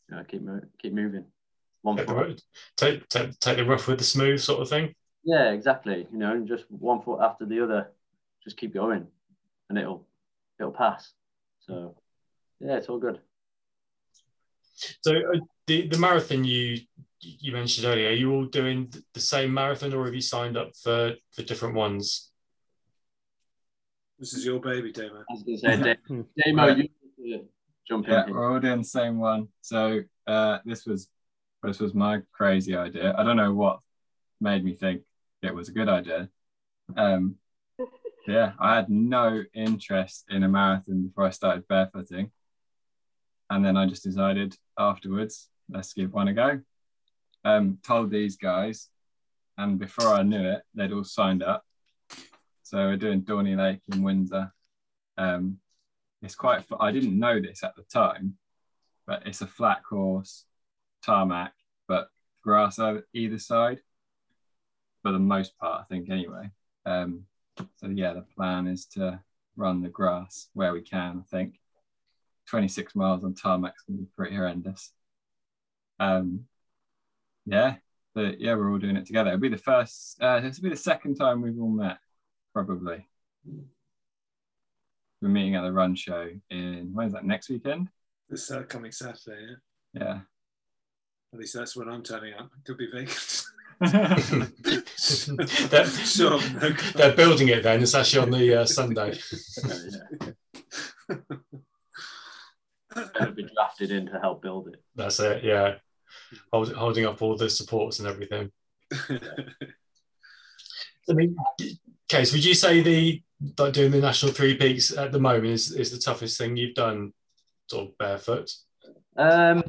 You know, keep keep moving. One take, the, take, take, take the rough with the smooth sort of thing. Yeah, exactly. You know, just one foot after the other, just keep going, and it'll it'll pass. So yeah, it's all good. So uh, the the marathon you you mentioned earlier, are you all doing the same marathon, or have you signed up for for different ones? This is your baby, Damo. I was going (laughs) to say, Damo, you jump yeah, in. we're all doing the same one. So uh, this was this was my crazy idea. I don't know what made me think it was a good idea. Um, yeah, I had no interest in a marathon before I started barefooting. And then I just decided afterwards, let's give one a go. Um, told these guys, and before I knew it, they'd all signed up. So we're doing Dorney Lake in Windsor. Um, it's quite, I didn't know this at the time, but it's a flat course, tarmac, but grass either side for the most part, I think, anyway. Um, so, yeah, the plan is to run the grass where we can, I think. 26 miles on tarmac's going to be pretty horrendous. Um, yeah, but yeah, we're all doing it together. It'll be the first, uh, this will be the second time we've all met, probably. We're meeting at the run show in, when is that, next weekend? This uh, coming Saturday, yeah. Yeah. At least that's when I'm turning up. It could be vacant. (laughs) they're, sure, they're building it then. It's actually on the uh, Sunday. going to be drafted in to help build it. That's it. Yeah, Hold, holding up all the supports and everything. (laughs) I mean, Kase, would you say the like doing the national three peaks at the moment is, is the toughest thing you've done, sort of barefoot? Um,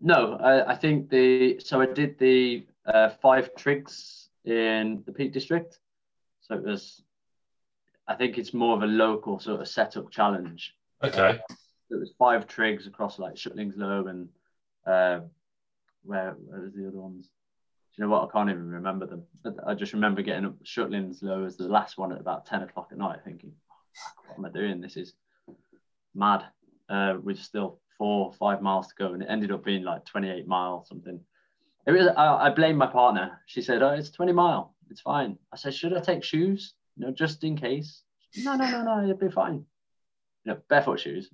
no, I, I think the so I did the uh, five trigs in the Peak District. So it was, I think it's more of a local sort of setup challenge. Okay. Uh, it was five trigs across like Shutlingsloe and uh, where, where was the other ones? Do you know what? I can't even remember them. I just remember getting up Shutlingsloe as the last one at about 10 o'clock at night, thinking, what am I doing? This is mad. Uh, with still four, five miles to go, and it ended up being like 28 miles something. It was. I, I blame my partner. She said, "Oh, it's 20 mile. It's fine." I said, "Should I take shoes? You know, just in case." No, no, no, no. It'll be fine. You know, barefoot shoes.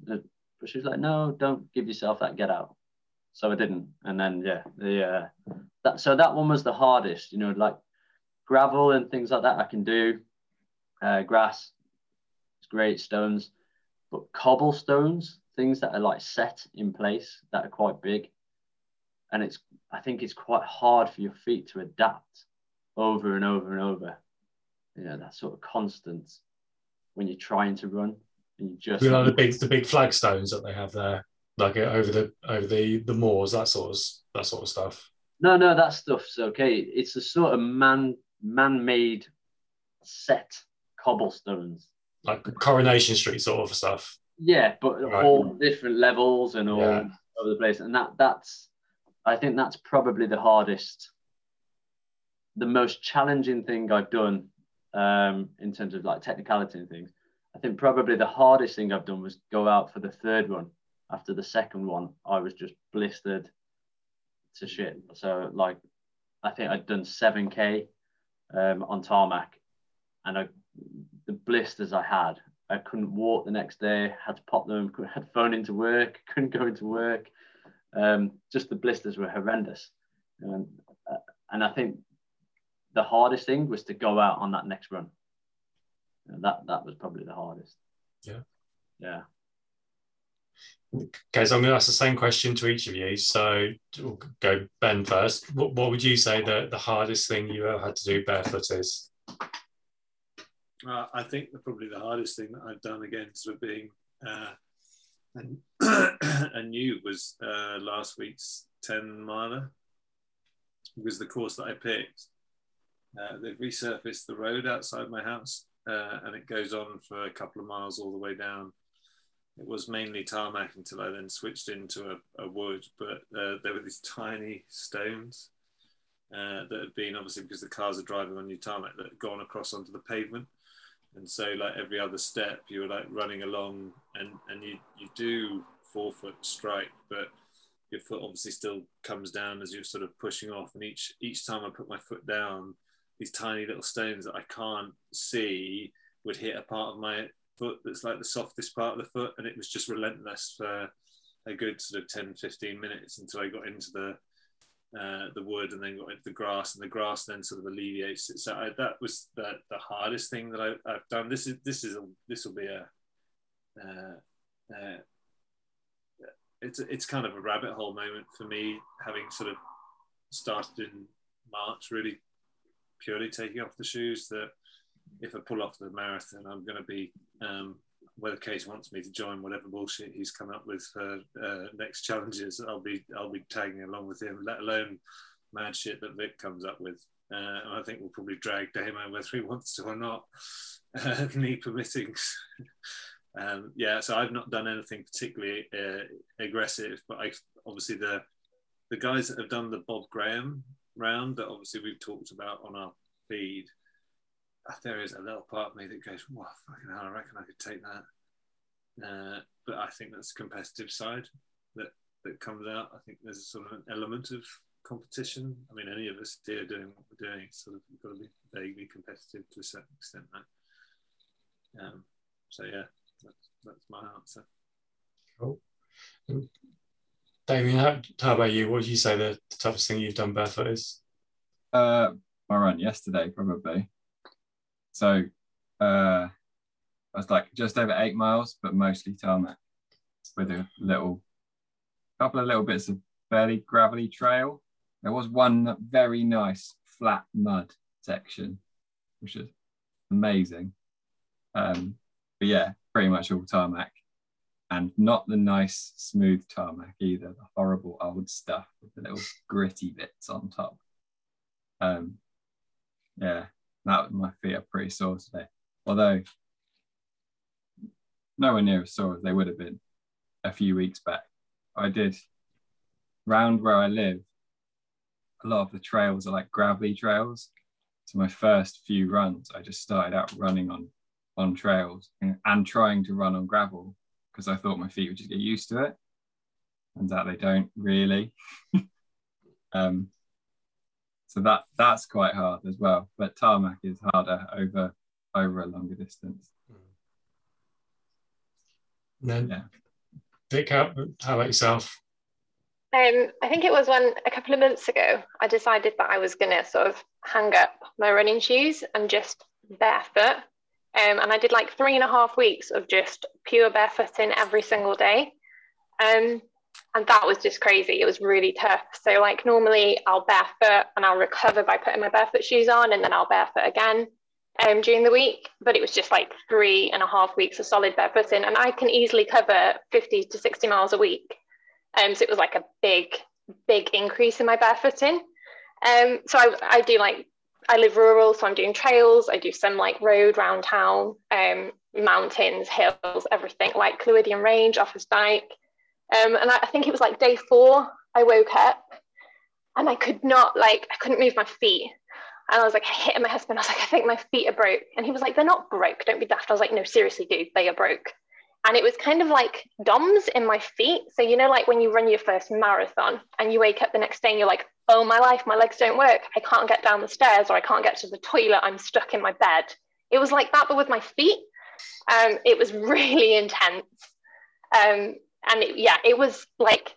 But she was like, no, don't give yourself that get out. So I didn't. And then, yeah, the, uh, that, so that one was the hardest, you know, like gravel and things like that I can do. Uh, grass, it's great, stones, but cobblestones, things that are like set in place that are quite big. And it's, I think it's quite hard for your feet to adapt over and over and over. You know, that sort of constant when you're trying to run And you just You know the big the big flagstones that they have there, like uh, over the over the the moors, that sort of that sort of stuff. no, no, that stuff's okay. It's a sort of man man-made set cobblestones. Like Coronation Street sort of stuff. Yeah, but Right. all different levels and all Yeah. over the place. And that that's I think that's probably the hardest, the most challenging thing I've done um, in terms of like technicality and things. I think probably the hardest thing I've done was go out for the third one. After the second one, I was just blistered to shit. So like I think I'd done 7k um, on tarmac and I, the blisters I had I couldn't walk the next day, had to pop them, had phone into work, (laughs) couldn't go into work. Um, just the blisters were horrendous. And, uh, and I think the hardest thing was to go out on that next run. And that, that was probably the hardest. Yeah. Yeah. Okay, so I'm going to ask the same question to each of you. So we'll go Ben first. What, what would you say the, the hardest thing you ever had to do barefoot is? Uh, I think probably the hardest thing that I've done again, sort of being uh, and (clears throat) and new was uh, last week's ten miler. Was the course that I picked. Uh, they've resurfaced the road outside my house, uh, and it goes on for a couple of miles all the way down. It was mainly tarmac until I then switched into a, a wood, but uh, there were these tiny stones uh, that had been obviously because the cars are driving on new tarmac that had gone across onto the pavement and so like every other step you were like running along and and you you do forefoot strike but your foot obviously still comes down as you're sort of pushing off. And each each time i put my foot down these tiny little stones that i can't see would hit a part of my foot that's like the softest part of the foot. And it was just relentless for a good sort of 10 15 minutes until i got into the uh, the wood and then got into the grass and the grass then sort of alleviates it. So I, that was the, the hardest thing that I, I've done. This is this is a, this will be a uh, uh, it's it's kind of a rabbit hole moment for me, having sort of started in March, really purely taking off the shoes. That if I pull off the marathon, I'm going to be um, whether Kase wants me to join whatever bullshit he's come up with for uh, next (laughs) challenges, I'll be I'll be tagging along with him. Let alone mad shit that Vic comes up with. Uh, and I think we'll probably drag Damo whether he (laughs) wants to or not, (laughs) uh, knee permitting. um, yeah, so I've not done anything particularly uh, aggressive, but I obviously the the guys that have done the Bob Graham round that obviously we've talked about on our feed there is a little part of me that goes, "Wow, fucking hell! I reckon I could take that." Uh, but I think that's the competitive side that that comes out. I think there's sort of an element of competition. I mean, any of us here doing what we're doing, sort of, you've got to be vaguely competitive to a certain extent. Right? Um, so yeah, that's that's my answer. Cool. Damien, how, how about you? What would you say the, the toughest thing you've done barefoot is? Uh, my run yesterday, probably. So uh, was like just over eight miles, but mostly tarmac with a little couple of little bits of fairly gravelly trail. There was one very nice flat mud section, which is amazing. Um, but yeah, pretty much all tarmac and not the nice smooth tarmac either, the horrible old stuff with the little gritty bits on top. Um, yeah, that my feet are pretty sore today. Although nowhere near as sore as they would have been a few weeks back. I did round where I live, a lot of the trails are like gravelly trails. So my first few runs, I just started out running on on trails and, and trying to run on gravel because I thought my feet would just get used to it. Turns out they don't really. (laughs) um, so that that's quite hard as well. But tarmac is harder over over a longer distance. And then, Yeah. Vic, how, how about yourself? Um, I think it was when a couple of months ago I decided that I was going to sort of hang up my running shoes and just barefoot. Um, and I did like three and a half weeks of just pure barefooting every single day. Um, and that was just crazy. It was really tough. So, like, normally I'll barefoot and I'll recover by putting my barefoot shoes on and then I'll barefoot again. um, during the week, but it was just like three and a half weeks of solid barefooting. And I can easily cover 50 to 60 miles a week. Um, so it was like a big, big increase in my barefooting. Um, so I, I do like, I live rural, so I'm doing trails. I do some like road round town, um, mountains, hills, everything like Clwydian Range, Offa's Dyke. Um, and I, I think it was like day four, I woke up and I could not like, I couldn't move my feet. And I was like hitting my husband. I was like, I think my feet are broke. And he was like, they're not broke. Don't be daft. I was like, no, seriously, dude, they are broke. And it was kind of like DOMS in my feet. So, you know, like when you run your first marathon and you wake up the next day and you're like, oh, my life, my legs don't work. I can't get down the stairs or I can't get to the toilet. I'm stuck in my bed. It was like that, but with my feet. Um, it was (laughs) really intense. Um, and it, yeah, it was like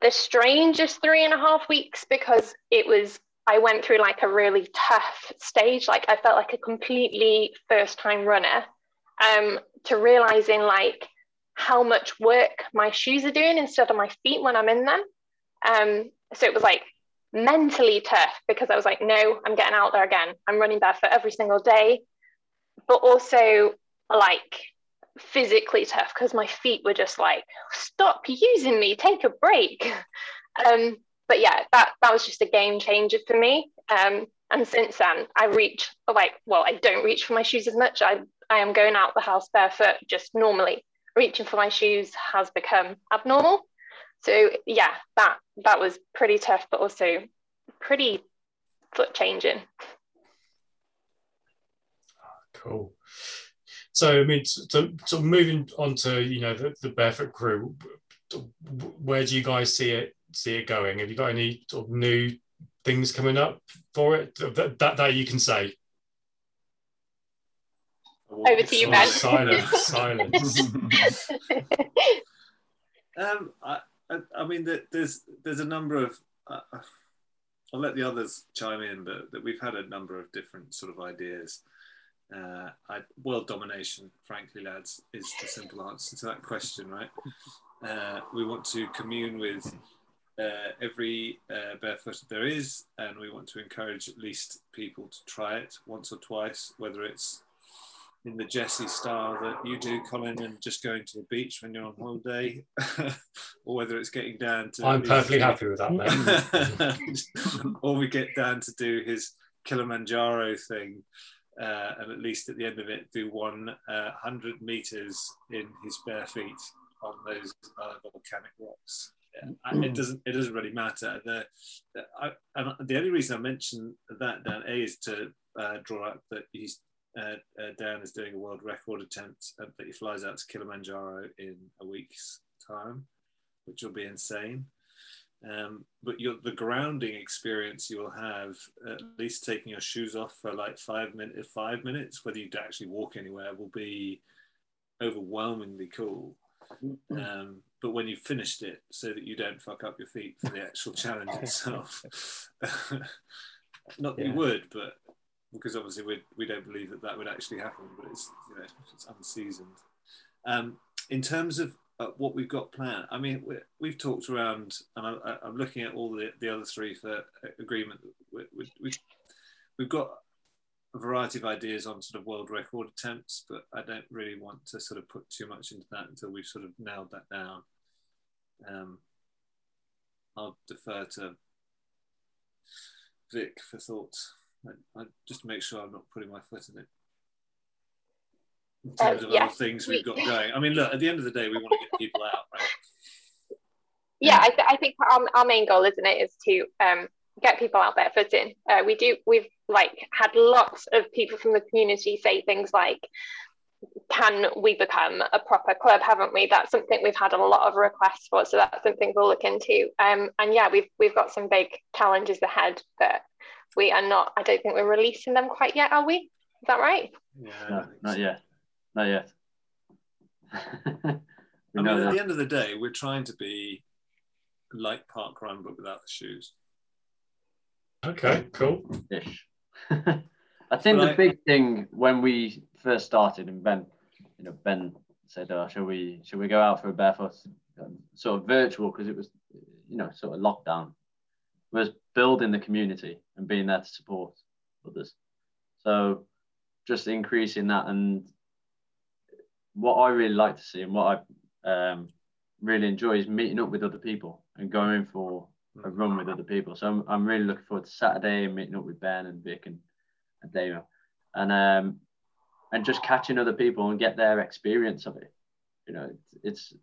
the strangest three and a half weeks because it was I went through like a really tough stage. Like I felt like a completely first time runner um, to realizing like how much work my shoes are doing instead of my feet when I'm in them. Um, so it was like mentally tough because I was like, no, I'm getting out there again. I'm running barefoot every single day. But also like physically tough because my feet were just like, stop using me, take a break. (laughs) Um, but yeah, that that was just a game changer for me. Um, and since then, I reach like well, I don't reach for my shoes as much. I I am going out the house barefoot just normally. Reaching for my shoes has become abnormal. So yeah, that that was pretty tough, but also pretty foot changing. Cool. So I mean, so, so moving on to you know the, the barefoot crew, where do you guys see it see it going? Have you got any sort of new things coming up for it that that, that you can say? Over to you, Ben. Silence, (laughs) silence. um, I, I, I, mean, there's there's a number of. Uh, I'll let the others chime in, but that we've had a number of different sort of ideas. Uh, I, world domination, frankly, lads, is the simple answer to that question, right? Uh, we want to commune with uh, every uh, barefoot there is, and we want to encourage at least people to try it once or twice, whether it's in the Jesse style that you do, Colin, and just going to the beach when you're on holiday, (laughs) or whether it's getting down to. I'm perfectly happy with that, (laughs) or we get down to do his Kilimanjaro thing, uh, and at least at the end of it, do one uh, hundred meters in his bare feet on those uh, volcanic rocks yeah, it doesn't it doesn't really matter. The, I, the only reason I mention that Dan A is to uh, draw up that he's uh, uh, Dan is doing a world record attempt uh, that he flies out to Kilimanjaro in a week's time, which will be insane. Um, but the grounding experience you will have, at least taking your shoes off for like five minutes, five minutes, whether you actually walk anywhere, will be overwhelmingly cool. Mm-hmm. Um, but when you've finished it, so that you don't fuck up your feet for the actual challenge (laughs) itself. (laughs) Not that yeah. you would, but because obviously we, we don't believe that that would actually happen, but it's you know it's unseasoned. Um, in terms of uh, what we've got planned, I mean we, have talked around, and I, am looking at all the, the other three for agreement. We, we, we, we've got a variety of ideas on sort of world record attempts, but I don't really want to sort of put too much into that until we've sort of nailed that down. Um, I'll defer to Vic for thoughts. I, I, just make sure I'm not putting my foot in it. In terms uh, of yeah. other things we've got going. I mean, look, at the end of the day, we want to get people out, right? Yeah, I, th- I think our, our main goal, isn't it, is to um, get people out there footing. Uh, we do. We've like had lots of people from the community say things like, "Can we become a proper club?" Haven't we? That's something we've had a lot of requests for. So that's something we'll look into. Um, and yeah, we've we've got some big challenges ahead that we are not. I don't think we're releasing them quite yet. Are we? Is that right? Yeah. No, not yet. Not yet. (laughs) I mean, at the end of the day, we're trying to be like park run, but without the shoes. Okay, cool. Ish. (laughs) I think but the I, big thing when we first started, and Ben, you know, Ben said, "Oh, shall we, shall we go out for a barefoot, um, sort of virtual because it was, you know, sort of lockdown." Was building the community and being there to support others. So, just increasing that and what I really like to see and what I um, really enjoy is meeting up with other people and going for a run with other people. So I'm, I'm really looking forward to Saturday and meeting up with Ben and Vic and, and Damo and um, and just catching other people and get their experience of it. You know, it's it's,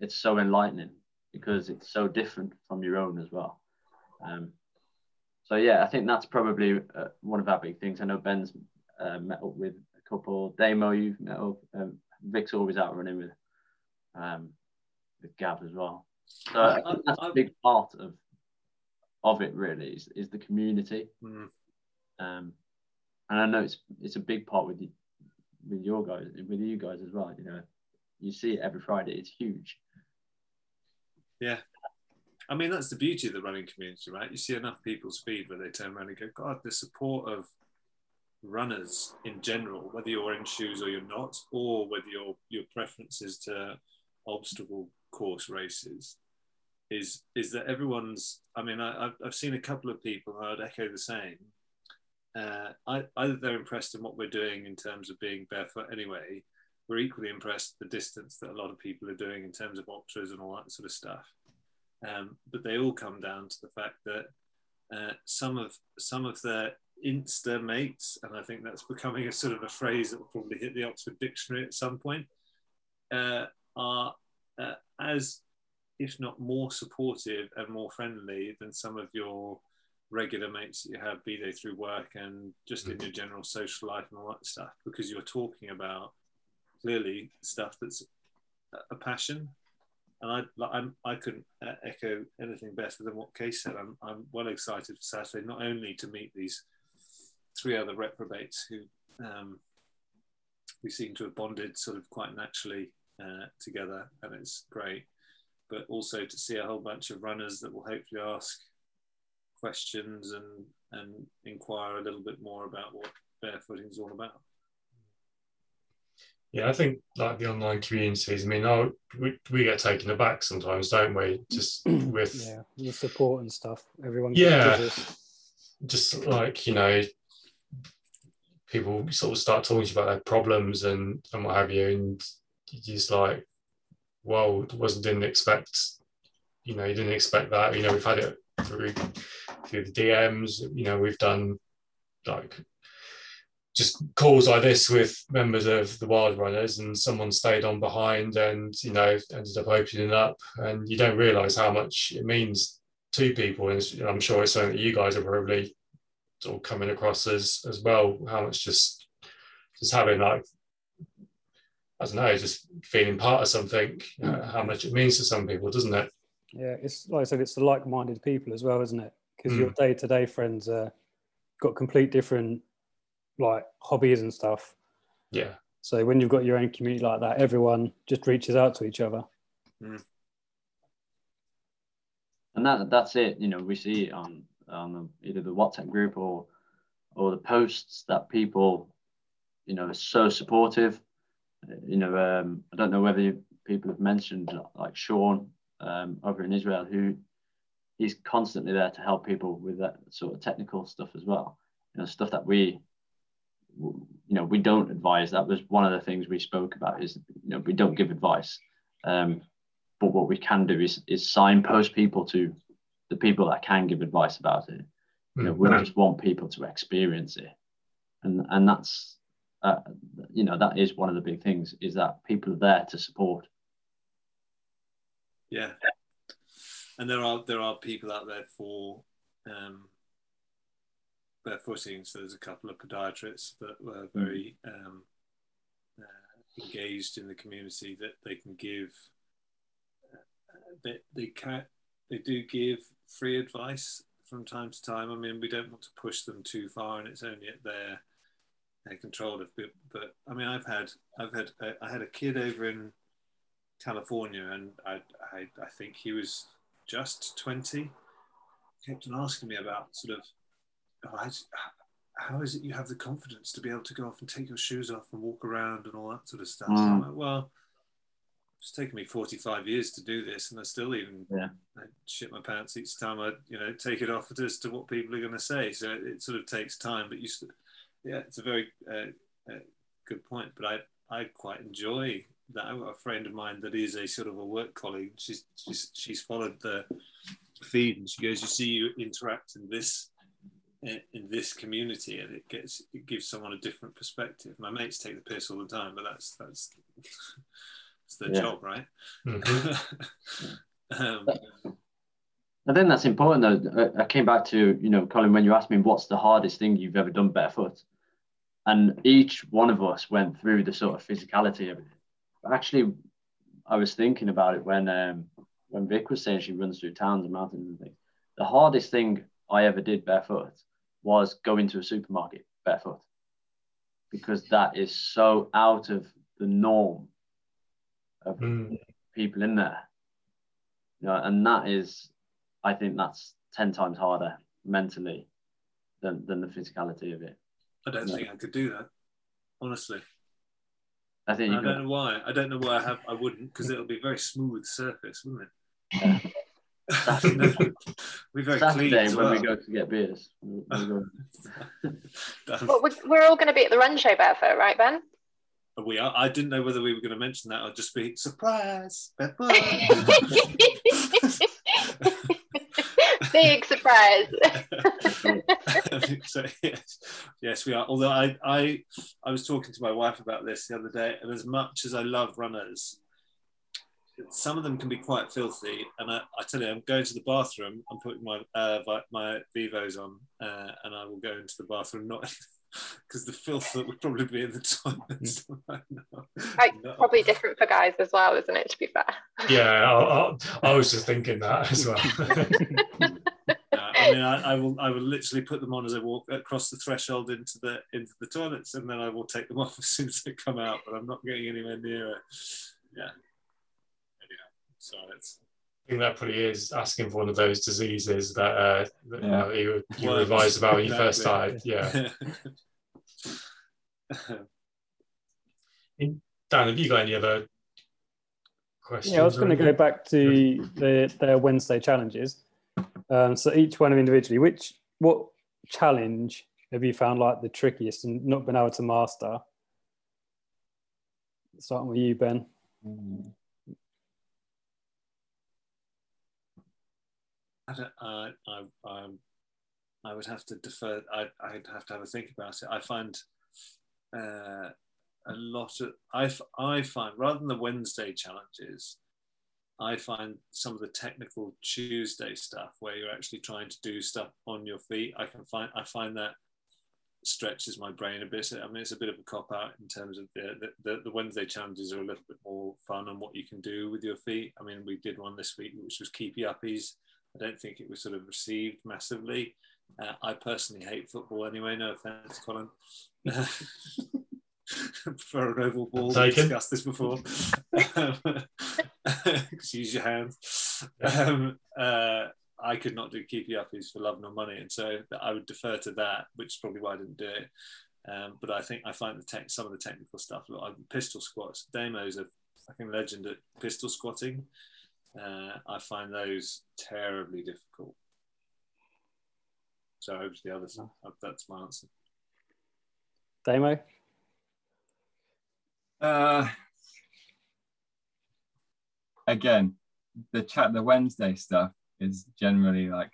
it's so enlightening because it's so different from your own as well. Um, so yeah, I think that's probably uh, one of our big things. I know Ben's uh, met up with a couple. Damo, you've met up. Um, Vic's always out running with um, with Gav as well. So I, I, that's I, a big part of of it. Really, is, is the community. Mm. Um, and I know it's it's a big part with you, with your guys, with you guys as well. You know, you see it every Friday. It's huge. Yeah, I mean that's the beauty of the running community, right? You see enough people's feed where they turn around and go, "God, the support of runners in general, whether you're in shoes or you're not, or whether your your preference is to obstacle course races, is is that everyone's. I mean, I, I've seen a couple of people who I'd echo the same. Uh, I, either they're impressed in what we're doing in terms of being barefoot anyway. We're equally impressed the distance that a lot of people are doing in terms of ultras and all that sort of stuff. Um, but they all come down to the fact that uh, some of some of their Insta mates, and I think that's becoming a sort of a phrase that will probably hit the Oxford Dictionary at some point, uh, are uh, as, if not more supportive and more friendly than some of your regular mates that you have, be they through work and just in mm-hmm. your general social life and all that stuff, because you're talking about clearly stuff that's a passion. And I, I'm, I couldn't uh, echo anything better than what Kase said. I'm, I'm well excited for Saturday, not only to meet these three other reprobates who um, we seem to have bonded sort of quite naturally uh, together, and it's great. But also to see a whole bunch of runners that will hopefully ask questions and and inquire a little bit more about what barefooting is all about. Yeah, I think like the online communities. I mean, oh, we, we get taken aback sometimes, don't we? Just (clears throat) with yeah, the support and stuff. Everyone, yeah, just like you know, people sort of start talking to you about their problems and, and what have you, and you just like, well, wasn't didn't expect, you know, you didn't expect that. You know, we've had it through through the DMs. You know, we've done like just calls like this with members of the Wild Runners, and someone stayed on behind and you know ended up opening up, and you don't realise how much it means to people. And I'm sure it's something that you guys are probably sort of coming across as as well how much just just having like I don't know, just feeling part of something, uh, how much it means to some people, doesn't it? Yeah, it's like I said, it's the like-minded people as well, isn't it? Because mm. your day-to-day friends uh, got complete different like hobbies and stuff. Yeah. So when you've got your own community like that, everyone just reaches out to each other. Mm. And that that's it. You know, we see it on on the, either the WhatsApp group or or the posts that people, you know, are so supportive. You know, um, I don't know whether you, people have mentioned like Sean um, over in Israel, who he's constantly there to help people with that sort of technical stuff as well. You know, stuff that we, you know, we don't advise. That was one of the things we spoke about. Is you know, we don't give advice, um, but what we can do is is signpost people to the people that can give advice about it. You know, we mm. just want people to experience it, and and that's uh, you know that is one of the big things is that people are there to support. Yeah, and there are there are people out there for um, barefooting. So there's a couple of podiatrists that were mm. very um, uh, engaged in the community that they can give. Uh, they, they can they do give free advice from time to time. I mean, we don't want to push them too far, and it's only at their their control of. But, but I mean, I've had I've had I had a kid over in California, and I I, I think he was just twenty. Kept on asking me about sort of, oh, how is it you have the confidence to be able to go off and take your shoes off and walk around and all that sort of stuff? Mm. Like, well, it's taken me 45 years to do this and I still even yeah. I shit my pants each time I you know take it off as to what people are going to say so it sort of takes time but you yeah it's a very uh, uh, good point. But I I quite enjoy that. I've got a friend of mine that is a sort of a work colleague. She's she's she's followed the feed and she goes, "You see, you interact in this." In this community, and it gets it gives someone a different perspective. My mates take the piss all the time, but that's that's (laughs) it's their Yeah. job, right? Mhm. (laughs) um, I think that's important though. I I came back to, you know, Colin, when you asked me what's the hardest thing you've ever done barefoot. And each one of us went through the sort of physicality of it. But actually, I was thinking about it when um, when Vic was saying she runs through towns and mountains and things. The hardest thing I ever did barefoot was go into a supermarket barefoot. Because that is so out of the norm of Mm. people in there. You know, and that is, I think that's 10 times harder mentally than, than the physicality of it. I don't No. think I could do that, honestly. I think I you don't know why. I don't know why I have. I wouldn't because it'll be a very smooth surface, wouldn't it? Saturday- (laughs) We're very clean Saturday as when well. we go to get beers. We'll, (laughs) we'll go. well, we're we're all going to be at the run show barefoot, right, Ben? We are. I didn't know whether we were going to mention that or just be surprise. (laughs) Big surprise. (laughs) so yes, yes, we are. Although I, I, I was talking to my wife about this the other day, and as much as I love runners, some of them can be quite filthy. And I, I tell you, I'm going to the bathroom. I'm putting my uh, my vivos on, uh, and I will go into the bathroom not. (laughs) Because the filth that would probably be in the (laughs) toilets. Hmm. Right, No. Probably different for guys as well, isn't it? To be fair. Yeah, I, I, I was just thinking that as well. (laughs) I mean, I, I will. I will literally put them on as I walk across the threshold into the into the toilets, and then I will take them (laughs) off as soon as they come out. But I'm not getting anywhere near it. Yeah. Anyhow, so it's I think that probably is asking for one of those diseases that, uh, that you, Yeah. know, you, you Worms. revised about when you (laughs) first started. Yeah. (laughs) Dan, have you got any other questions? Yeah, I was going to go back to the, their Wednesday challenges. Um, so each one of individually, which what challenge have you found like the trickiest and not been able to master? Starting with you, Ben. Mm. I, I, I, I, would have to defer. I, I'd have to have a think about it. I find uh, a lot of. I, I find rather than the Wednesday challenges, I find some of the technical Tuesday stuff where you're actually trying to do stuff on your feet. I can find. I find that stretches my brain a bit. I mean, it's a bit of a cop out in terms of the, the, the, the Wednesday challenges are a little bit more fun on what you can do with your feet. I mean, we did one this week, which was keepy uppies. I don't think it was sort of received massively. Uh, I personally hate football anyway. No offense, Colin. For an oval ball, we discussed this before. (laughs) Use your hands. Um, uh, I could not do keepy uppies for love nor money, and so I would defer to that, which is probably why I didn't do it. Um, but I think I find the tech, some of the technical stuff, like pistol squats. Damo's a fucking legend at pistol squatting. Uh, I find those terribly difficult. So over to the other side. That's my answer. Damo? Uh, again, the chat, the Wednesday stuff is generally like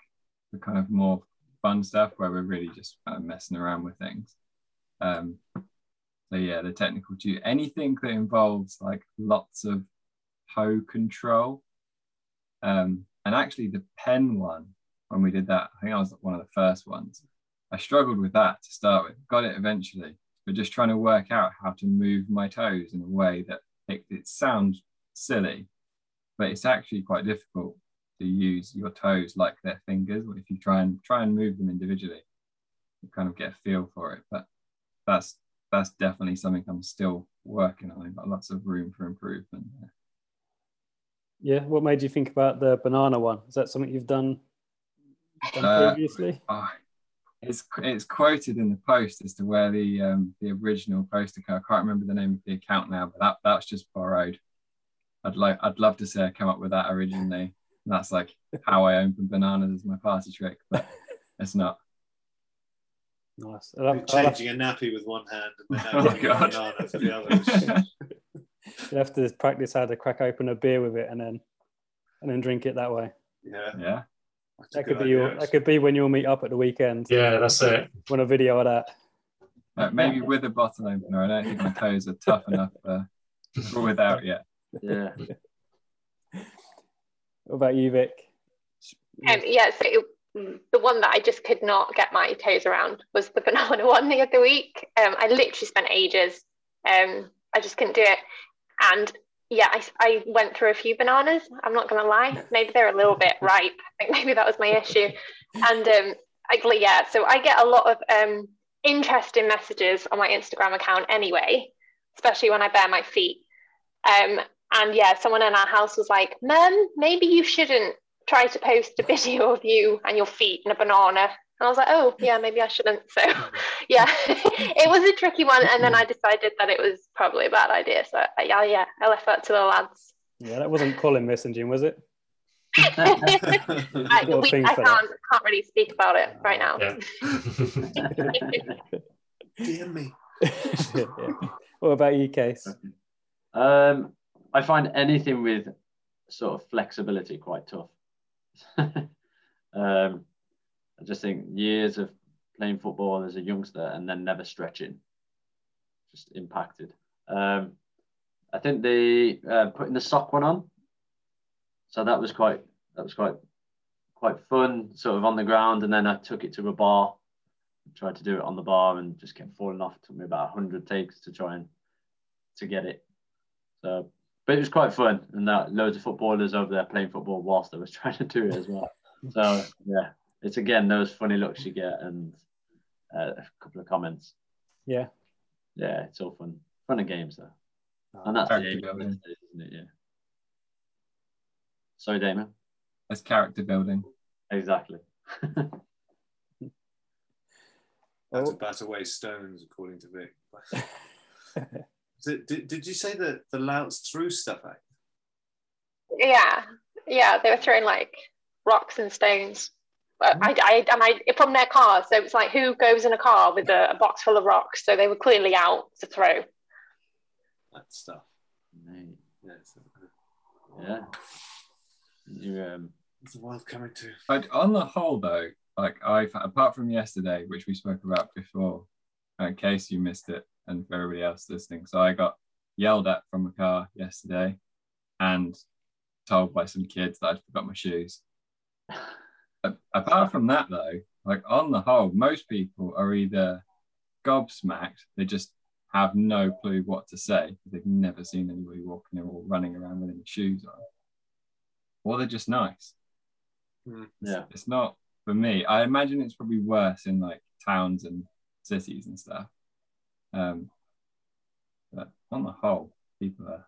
the kind of more fun stuff where we're really just kind of messing around with things. Um, so yeah, the technical too. Anything that involves like lots of toe control. Um, and actually, the pen one when we did that, I think I was one of the first ones. I struggled with that to start with. Got it eventually, but just trying to work out how to move my toes in a way that it, it sounds silly, but it's actually quite difficult to use your toes like their fingers. If you try and try and move them individually, you kind of get a feel for it. But that's that's definitely something I'm still working on. I've got lots of room for improvement. there. Yeah. What made you think about the banana one? Is that something you've done, done Uh, previously? Oh, it's it's quoted in the post as to where the um, the original poster came. I can't remember the name of the account now, but that that's just borrowed. I'd like I'd love to say I came up with that originally. That's like how I open bananas as my party trick, but (laughs) it's not. Nice. I'll have- You're I'll changing a nappy with one hand and then (laughs) Oh, having a banana for the other. (laughs) You'll have to practice how to crack open a beer with it and then and then drink it that way. yeah, yeah. that's That could good be your idea, that could be when you'll meet up at the weekend. Yeah, that's it. Want a video of that? Uh, maybe with a bottle opener. I don't think my toes are tough enough uh, for without yet. Yeah. (laughs) What about you, Vic? Um, yeah, so it, the one that I just could not get my toes around was the banana (laughs) one the other week. Um, I literally spent ages. Um, I just couldn't do it. And yeah, I, I went through a few bananas. I'm not going to lie. Maybe they're a little bit ripe. I think maybe that was my issue. And um, I, yeah, so I get a lot of um, interesting messages on my Instagram account anyway, especially when I bare my feet. Um, and yeah, someone in our house was like, Mum, maybe you shouldn't try to post a (laughs) video of you and your feet and a banana. And I was like, oh, yeah, maybe I shouldn't. (laughs) So, yeah, (laughs) it was a tricky one. And then I decided that it was probably a bad idea. So, yeah, yeah, I left that to the lads. Yeah, that wasn't Colin messaging, was it? (laughs) I, we, I can't, can't really speak about it right now. Yeah. DM me. Yeah. What about you, Kase? Um, I find anything with sort of flexibility quite tough. um, I just think years of playing football as a youngster and then never stretching just impacted. Um, I think the uh, putting the sock one on, so that was quite that was quite quite fun, sort of on the ground, and then I took it to a bar, tried to do it on the bar, and just kept falling off. It took me about hundred takes to try and to get it. So, but it was quite fun, and that loads of footballers over there playing football whilst I was (laughs) trying to do it as well. So yeah, it's again those funny looks you get and uh, a couple of comments. Yeah. Yeah, it's all fun, fun and games though, and that's the Character aim, building. isn't it? Yeah. Sorry, Damon. That's character building. Exactly. (laughs) How to Oh, bat away stones, according to Vic. (laughs) did, did, did you say that the louts threw stuff at Yeah, yeah, they were throwing like rocks and stones. But I, I, and I from their car. So it's like who goes in a car with a, a box full of rocks? So they were clearly out to throw. that stuff? Mate, Yes. Yeah. You um. It's the world coming to. But on the whole, though, like I, apart from yesterday, which we spoke about before, uh, in case you missed it, and for everybody else listening, so I got yelled at from a car yesterday, and told by some kids that I'd forgot my shoes. (laughs) A- apart from that, though, like on the whole, most people are either gobsmacked, they just have no clue what to say they've never seen anybody walking or running around with any shoes on, or they're just nice Yeah. it's not for me. I imagine it's probably worse in like towns and cities and stuff. Um, but on the whole, people are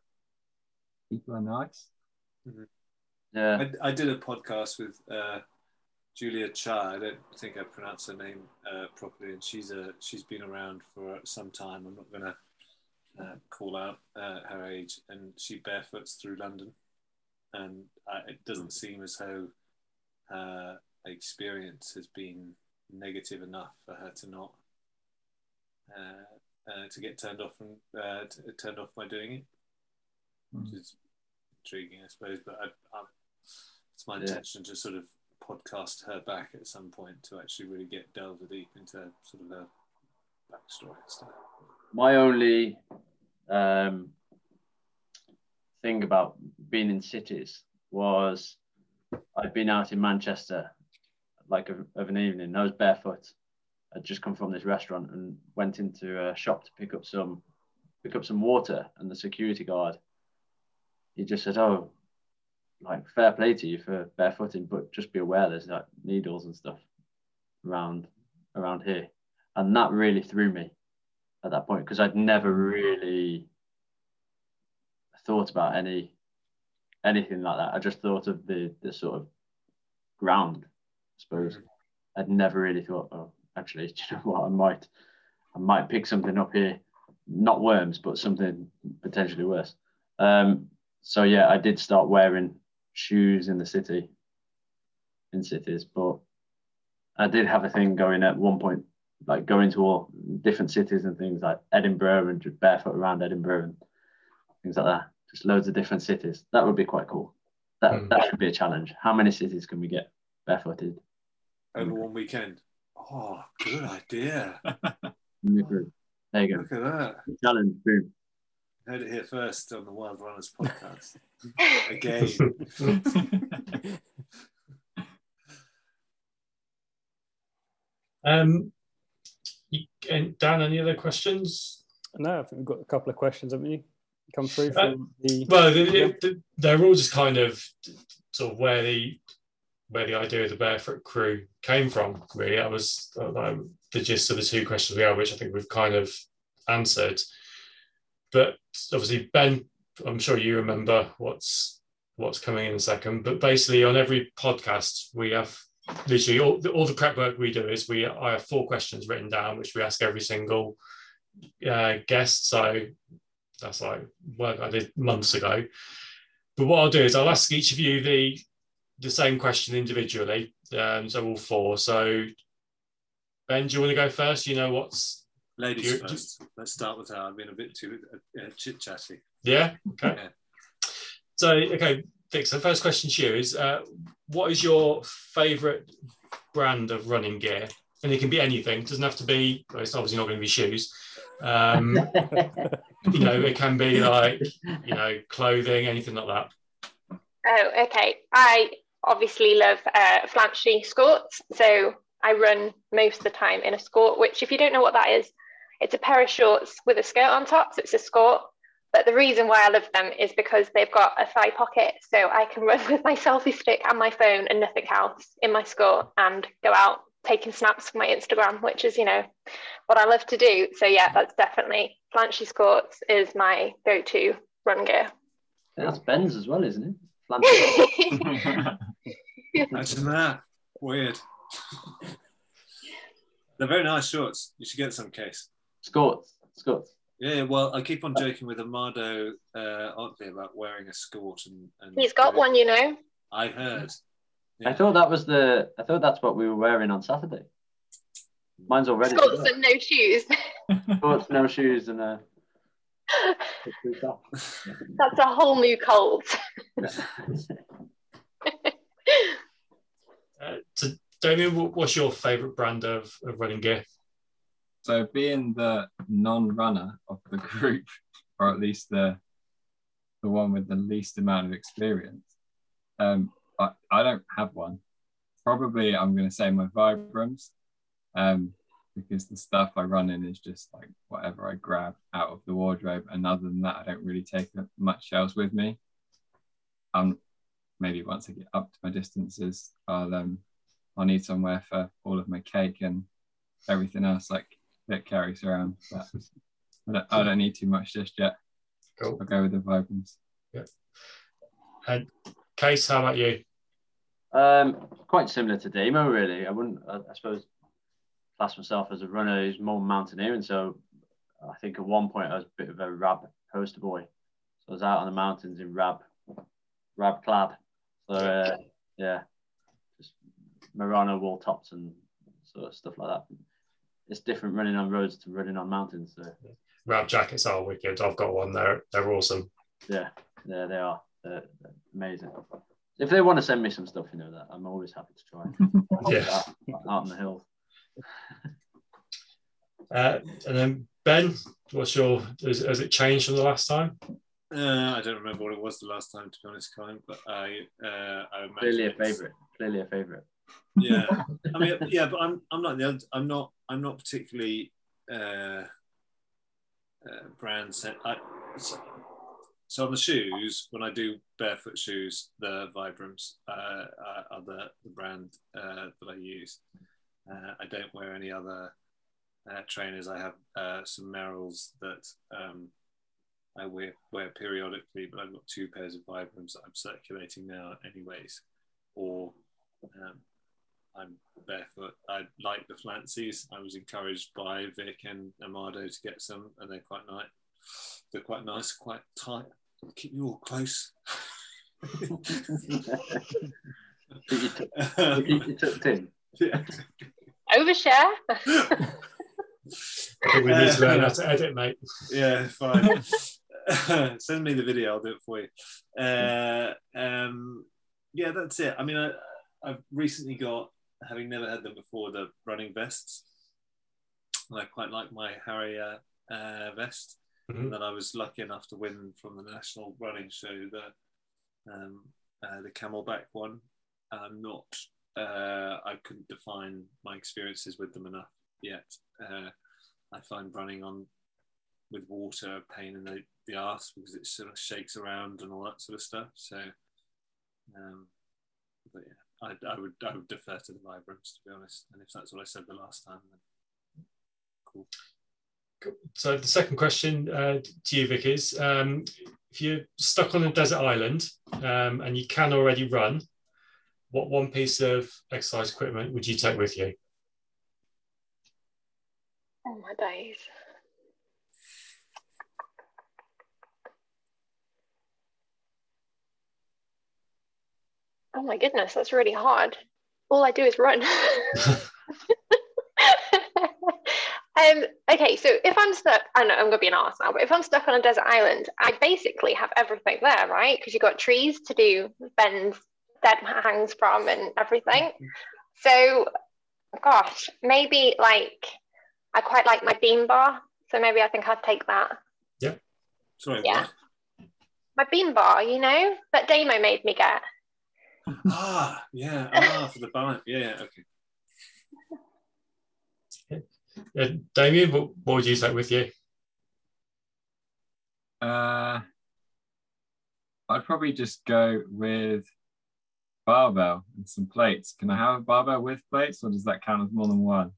people are nice. Yeah. I, I did a podcast with uh, Julia Cha. I don't think I pronounced her name uh, properly, and she's a she's been around for some time. I'm not going to uh, call out uh, her age, and she barefoots through London, and uh, it doesn't seem as though her experience has been negative enough for her to not uh, uh, to get turned off from uh, t- turned off by doing it, which Mm. is intriguing, I suppose. But I, I, it's my Yeah. intention to sort of podcast her back at some point to actually really get delve deep into sort of her backstory and stuff. my only um, thing about being in cities was I'd been out in Manchester like of, of an evening. I was barefoot. I'd just come from this restaurant and went into a shop to pick up some pick up some water, and the security guard he just said, "Oh, like fair play to you for barefooting, but just be aware there's like needles and stuff around around here," and that really threw me at that point because I'd never really thought about any anything like that. I just thought of the the sort of ground, I suppose. I'd never really thought, oh, actually, (laughs) do you know what? I might I might pick something up here, not worms, but something potentially worse. Um, so yeah, I did start wearing shoes in the city, in cities, but I did have a thing going at one point like going to all different cities and things like Edinburgh and just barefoot around Edinburgh and things like that. Just loads of different cities. That would be quite cool. That Mm. that should be a challenge. How many cities can we get barefooted? over one weekend. Oh, good idea. (laughs) in the group? There you go. Look at that. Challenge. Boom. Heard it here first on the Wild Runners (laughs) podcast. Again. (laughs) um, and Dan, any other questions? No, I think we've got a couple of questions, haven't you? Come through Uh, the. Well, they, they- they're all just kind of sort of where the where the idea of the barefoot crew came from. Really, that was uh, the gist of the two questions we had, which I think we've kind of answered. But obviously, Ben, I'm sure you remember what's what's coming in a second. But basically, on every podcast, we have literally all the, all the prep work we do is we I have four questions written down, which we ask every single uh, guest. So that's like work I did months ago. But what I'll do is I'll ask each of you the the same question individually. Um, so all four. So Ben, do you want to go first? You know what's Ladies You- first. Let's start with her. I've been a bit too uh, uh, chit chatty. yeah. Okay. Yeah. So okay, Vic. So first question to you is, uh, what is your favourite brand of running gear? And it can be anything. It doesn't have to be. Well, it's obviously not going to be shoes. Um, (laughs) you know, it can be like you know clothing, anything like that. Oh, okay. I obviously love uh, Flanci skirts. So I run most of the time in a skirt, which, if you don't know what that is, it's a pair of shorts with a skirt on top. So it's a skirt. But the reason why I love them is because they've got a thigh pocket. So I can (laughs) run with my selfie stick and my phone and nothing else in my skirt and go out taking snaps for my Instagram, which is, you know, what I love to do. So yeah, that's definitely Flanci skirts is my go-to run gear. That's Ben's as well, isn't it? (laughs) Imagine that. Weird. (laughs) They're very nice shorts. You should get some Kase. Scots. Scots. Yeah, well, I keep on joking with Amado uh, Otley about wearing a skirt, and, and He's got one, you know. I heard. I thought that was the. I thought that's what we were wearing on Saturday. Mine's already. Scots and no shoes. (laughs) Scots, no shoes, and a. (laughs) That's a whole new cult. (laughs) Uh, so Damien, what's your favourite brand of, of running gear? So being the non-runner of the group, (laughs) or at least the the one with the least amount of experience, um, I, I don't have one. Probably I'm going to say my Vibrams, um, because the stuff I run in is just like whatever I grab out of the wardrobe, and other than that, I don't really take much else with me. Um, maybe once I get up to my distances, I'll um, I'll need somewhere for all of my cake and everything else like that carries around. But I don't, I don't need too much just yet. Cool. I'll go with the Vibrams. Yeah. And Kase, how about you? Um, quite similar to Damo, really. I wouldn't, I, I suppose, class myself as a runner who's more mountaineering. So I think at one point I was a bit of a rab poster boy. So I was out on the mountains in rab, rab clad. So uh, yeah, just Merino wool tops and sort of stuff like that. It's different running on roads to running on mountains. So Rab jackets are wicked. I've got one. They're they're awesome. yeah, yeah, they are. They're, they're amazing. If they want to send me some stuff, you know that I'm always happy to try. (laughs) Yeah. out, out on the hills. Uh, and then Ben, what's your? Has, has it changed from the last time? Uh, I don't remember what it was the last time, to be honest, Colin. But I, uh, I imagine Clearly a favorite. Clearly a favorite. Yeah, (laughs) I mean, yeah, but I'm, I'm not the, other- I'm not, I'm not particularly uh, uh, brand set. I, so, so on the shoes, when I do barefoot shoes, the Vibrams uh, are- are the, the brand uh, that I use. Uh, I don't wear any other uh, trainers. I have uh, some Merrells that um, I wear, wear periodically, but I've got two pairs of Vibrams that I'm circulating now, anyways. Or um, I'm barefoot. I like the flancies. I was encouraged by Vic and Amado to get some, and they're quite nice. They're quite nice, quite tight. Keep you all close. you, took, you, you took Tim. yeah. Overshare. (laughs) We need to learn how to edit, mate. Yeah, fine. (laughs) Send me the video. I'll do it for you. Uh, um, yeah, that's it. I mean, I, I've recently got, having never had them before, the running vests. And I quite like my Harrier uh, vest. Mhm. And then I was lucky enough to win from the national running show the um, uh, the CamelBak one. I'm not. Uh, I couldn't define my experiences with them enough yet. Uh, I find running on with water a pain in the, the arse because it sort of shakes around and all that sort of stuff. So, um, but yeah, I, I would I would defer to the Vibrams to be honest. And if that's what I said the last time, then cool. So the second question uh, to you, Vic, is um, if you're stuck on a desert island um, and you can already run, what one piece of exercise equipment would you take with you? Oh my days. Oh my goodness, that's really hard. All I do is run. (laughs) um, okay, so if I'm stuck, I know I'm gonna be an arse now, but if I'm stuck on a desert island, I basically have everything there, right? Because you've got trees to do bends, dead hangs from and everything. So, gosh, maybe like I quite like my bean bar, so maybe I think I'd take that. Sorry, Yeah. what? My bean bar, you know, that Damo made me get. Ah, yeah. Ah, for the balance. Yeah, yeah, okay. Uh, Damien, what, what would you take with you? Uh, I'd probably just go with barbell and some plates. Can I have a barbell with plates, or does that count as more than one?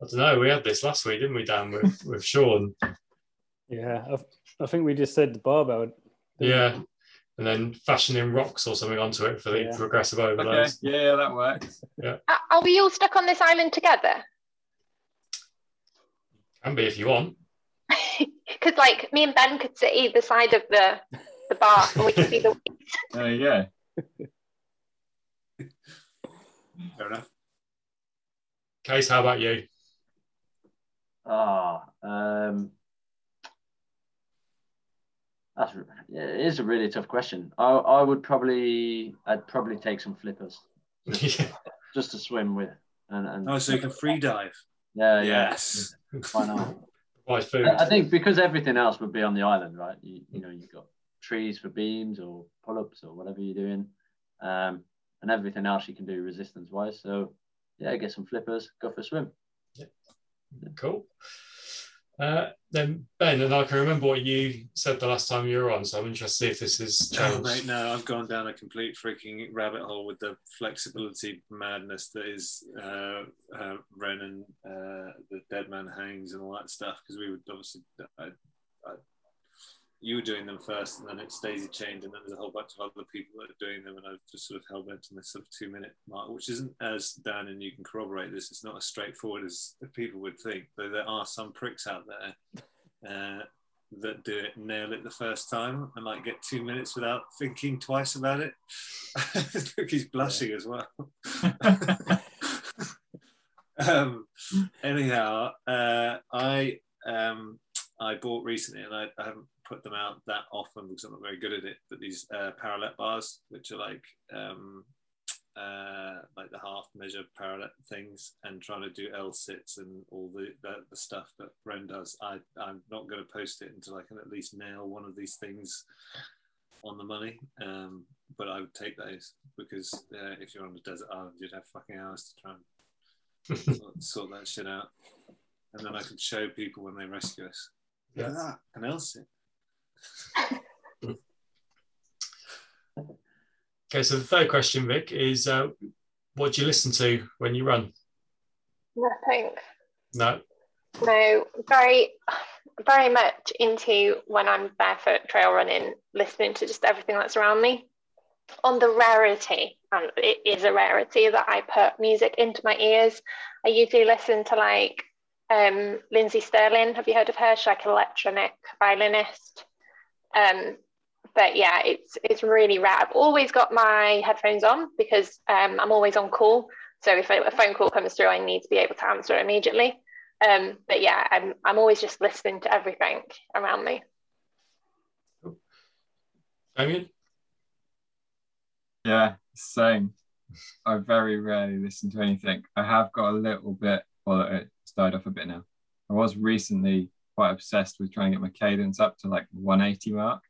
I don't know. We had this last week, didn't we, Dan, with, with Sean? Yeah, I, I think we just said the barbell. didn't Yeah. And then fashioning rocks or something onto it for the Yeah. progressive Okay, overloads. yeah, yeah, that works. Are are we all stuck on this island together? Can be if you want. (laughs) Because like me and Ben could sit either side of the the bar and we could be the (laughs) There you go. Fair enough. Kase, how about you? Ah, um, that's yeah, it is a really tough question. I I would probably I'd probably take some flippers (laughs) yeah. just to swim with and and Oh, so you can free dive. yeah yeah Yes. why not? (laughs) Provide food. I think because everything else would be on the island, right? You, you know, you've got trees for beams or pull ups or whatever you're doing, um, and everything else you can do resistance wise. So, yeah, get some flippers, go for a swim. Cool. Uh, then Ben, and I can remember what you said the last time you were on, so I'm interested to see if this is Oh, changed. mate, no, I've gone down a complete freaking rabbit hole with the flexibility madness that is uh, uh, Ren and uh, the Dead Man Hangs and all that stuff. Because we would obviously, I, I, you were doing them first, and then it's daisy chained, and then there's a whole bunch of other people that are doing them, and I've just sort of held bent on this sort of two minute mark, which isn't as Dan and you can corroborate this. It's not as straightforward as people would think, though there are some pricks out there. Uh, that do it nail it the first time and like get two minutes without thinking twice about it. (laughs) Look, he's blushing as well. (laughs) um, anyhow, uh, I um, I bought recently, and I, I haven't put them out that often because I'm not very good at it. But these uh, parallel bars, which are like um, uh, like the half measure parallel things, and trying to do L sits and all the, the the stuff that Ren does. I I'm not going to post it until I can at least nail one of these things on the money. Um, but I would take those because uh, if you're on a desert island, you'd have fucking hours to try and sort, sort that shit out. And then I could show people when they rescue us. At that, an L sit. Okay, so the third question, Vic, is uh, what do you listen to when you run? nothing. No. No, very, very much into when I'm barefoot trail running, listening to just everything that's around me. On the rarity, and it is a rarity that I put music into my ears. I usually listen to like um, Lindsey Stirling. Have you heard of her? She's like an electronic violinist. Um, but yeah, it's it's really rare. I've always got my headphones on because um, I'm always on call. So if a, a phone call comes through, I need to be able to answer immediately. Um, but yeah, I'm I'm always just listening to everything around me. Damien? Yeah, same. I very rarely listen to anything. I have got a little bit, well, it's died off a bit now. I was recently quite obsessed with trying to get my cadence up to like 180 mark.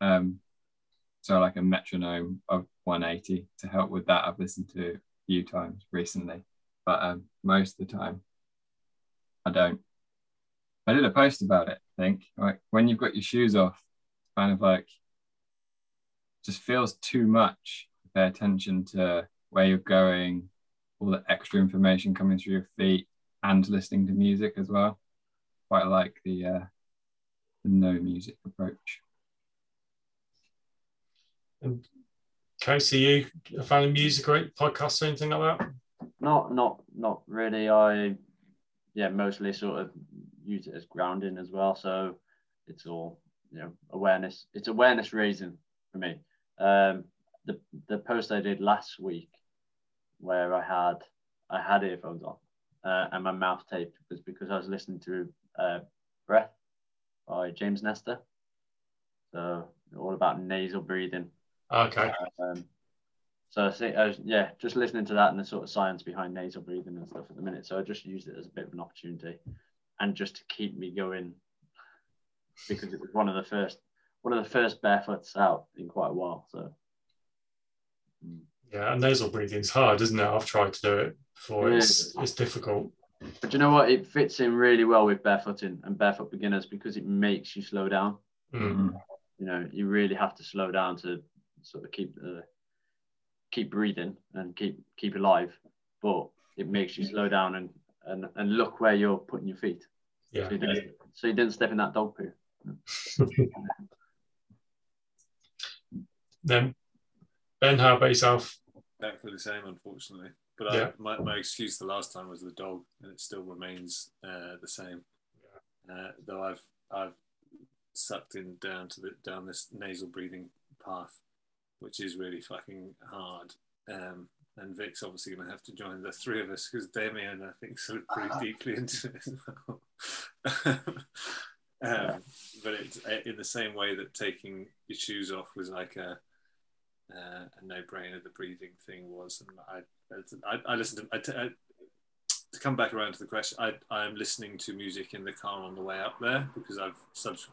Um, so like a metronome of 180 to help with that. I've listened to a few times recently, but um, most of the time I don't. I did a post about it. I think like when you've got your shoes off, kind of like just feels too much to pay attention to where you're going, all the extra information coming through your feet, and listening to music as well. Quite like the uh, the no music approach. And Casey, you a fan of music or podcasts or anything like that? Not, not, not really. I, yeah, mostly sort of use it as grounding as well. So it's all, you know, awareness. It's awareness raising for me. Um, the the post I did last week, where I had I had earphones on, uh, and my mouth taped was because I was listening to uh, Breath by James Nestor. So all about nasal breathing Okay. um, so I yeah, just listening to that and the sort of science behind nasal breathing and stuff at the minute. So I just used it as a bit of an opportunity, and just to keep me going, because it was one of the first, one of the first barefoots out in quite a while. So Yeah, and nasal breathing's hard, isn't it? I've tried to do it before. Yeah. It's it's difficult. But you know what? It fits in really well with barefooting and barefoot beginners because it makes you slow down. Mm. You know, you really have to slow down to sort of keep the keep breathing and keep keep alive. But it makes you slow down and and, and look where you're putting your feet. Yeah. So you, didn't, so you didn't step in that dog poo. (laughs) Then Ben, how about yourself? Exactly the same, unfortunately. But Yeah. I, my, my excuse the last time was the dog, and it still remains uh, the same. Uh, though I've I've sucked in down to the down this nasal breathing path, which is really fucking hard. Um, and Vic's obviously going to have to join the three of us because Damien, I think, sort of pretty (laughs) deeply into it as well. (laughs) (laughs) um, but it's uh, in the same way that taking your shoes off was like a uh, a no-brainer. The breathing thing was, and I I, I listened to to come back around to the question. I I am listening to music in the car on the way up there because I've subs-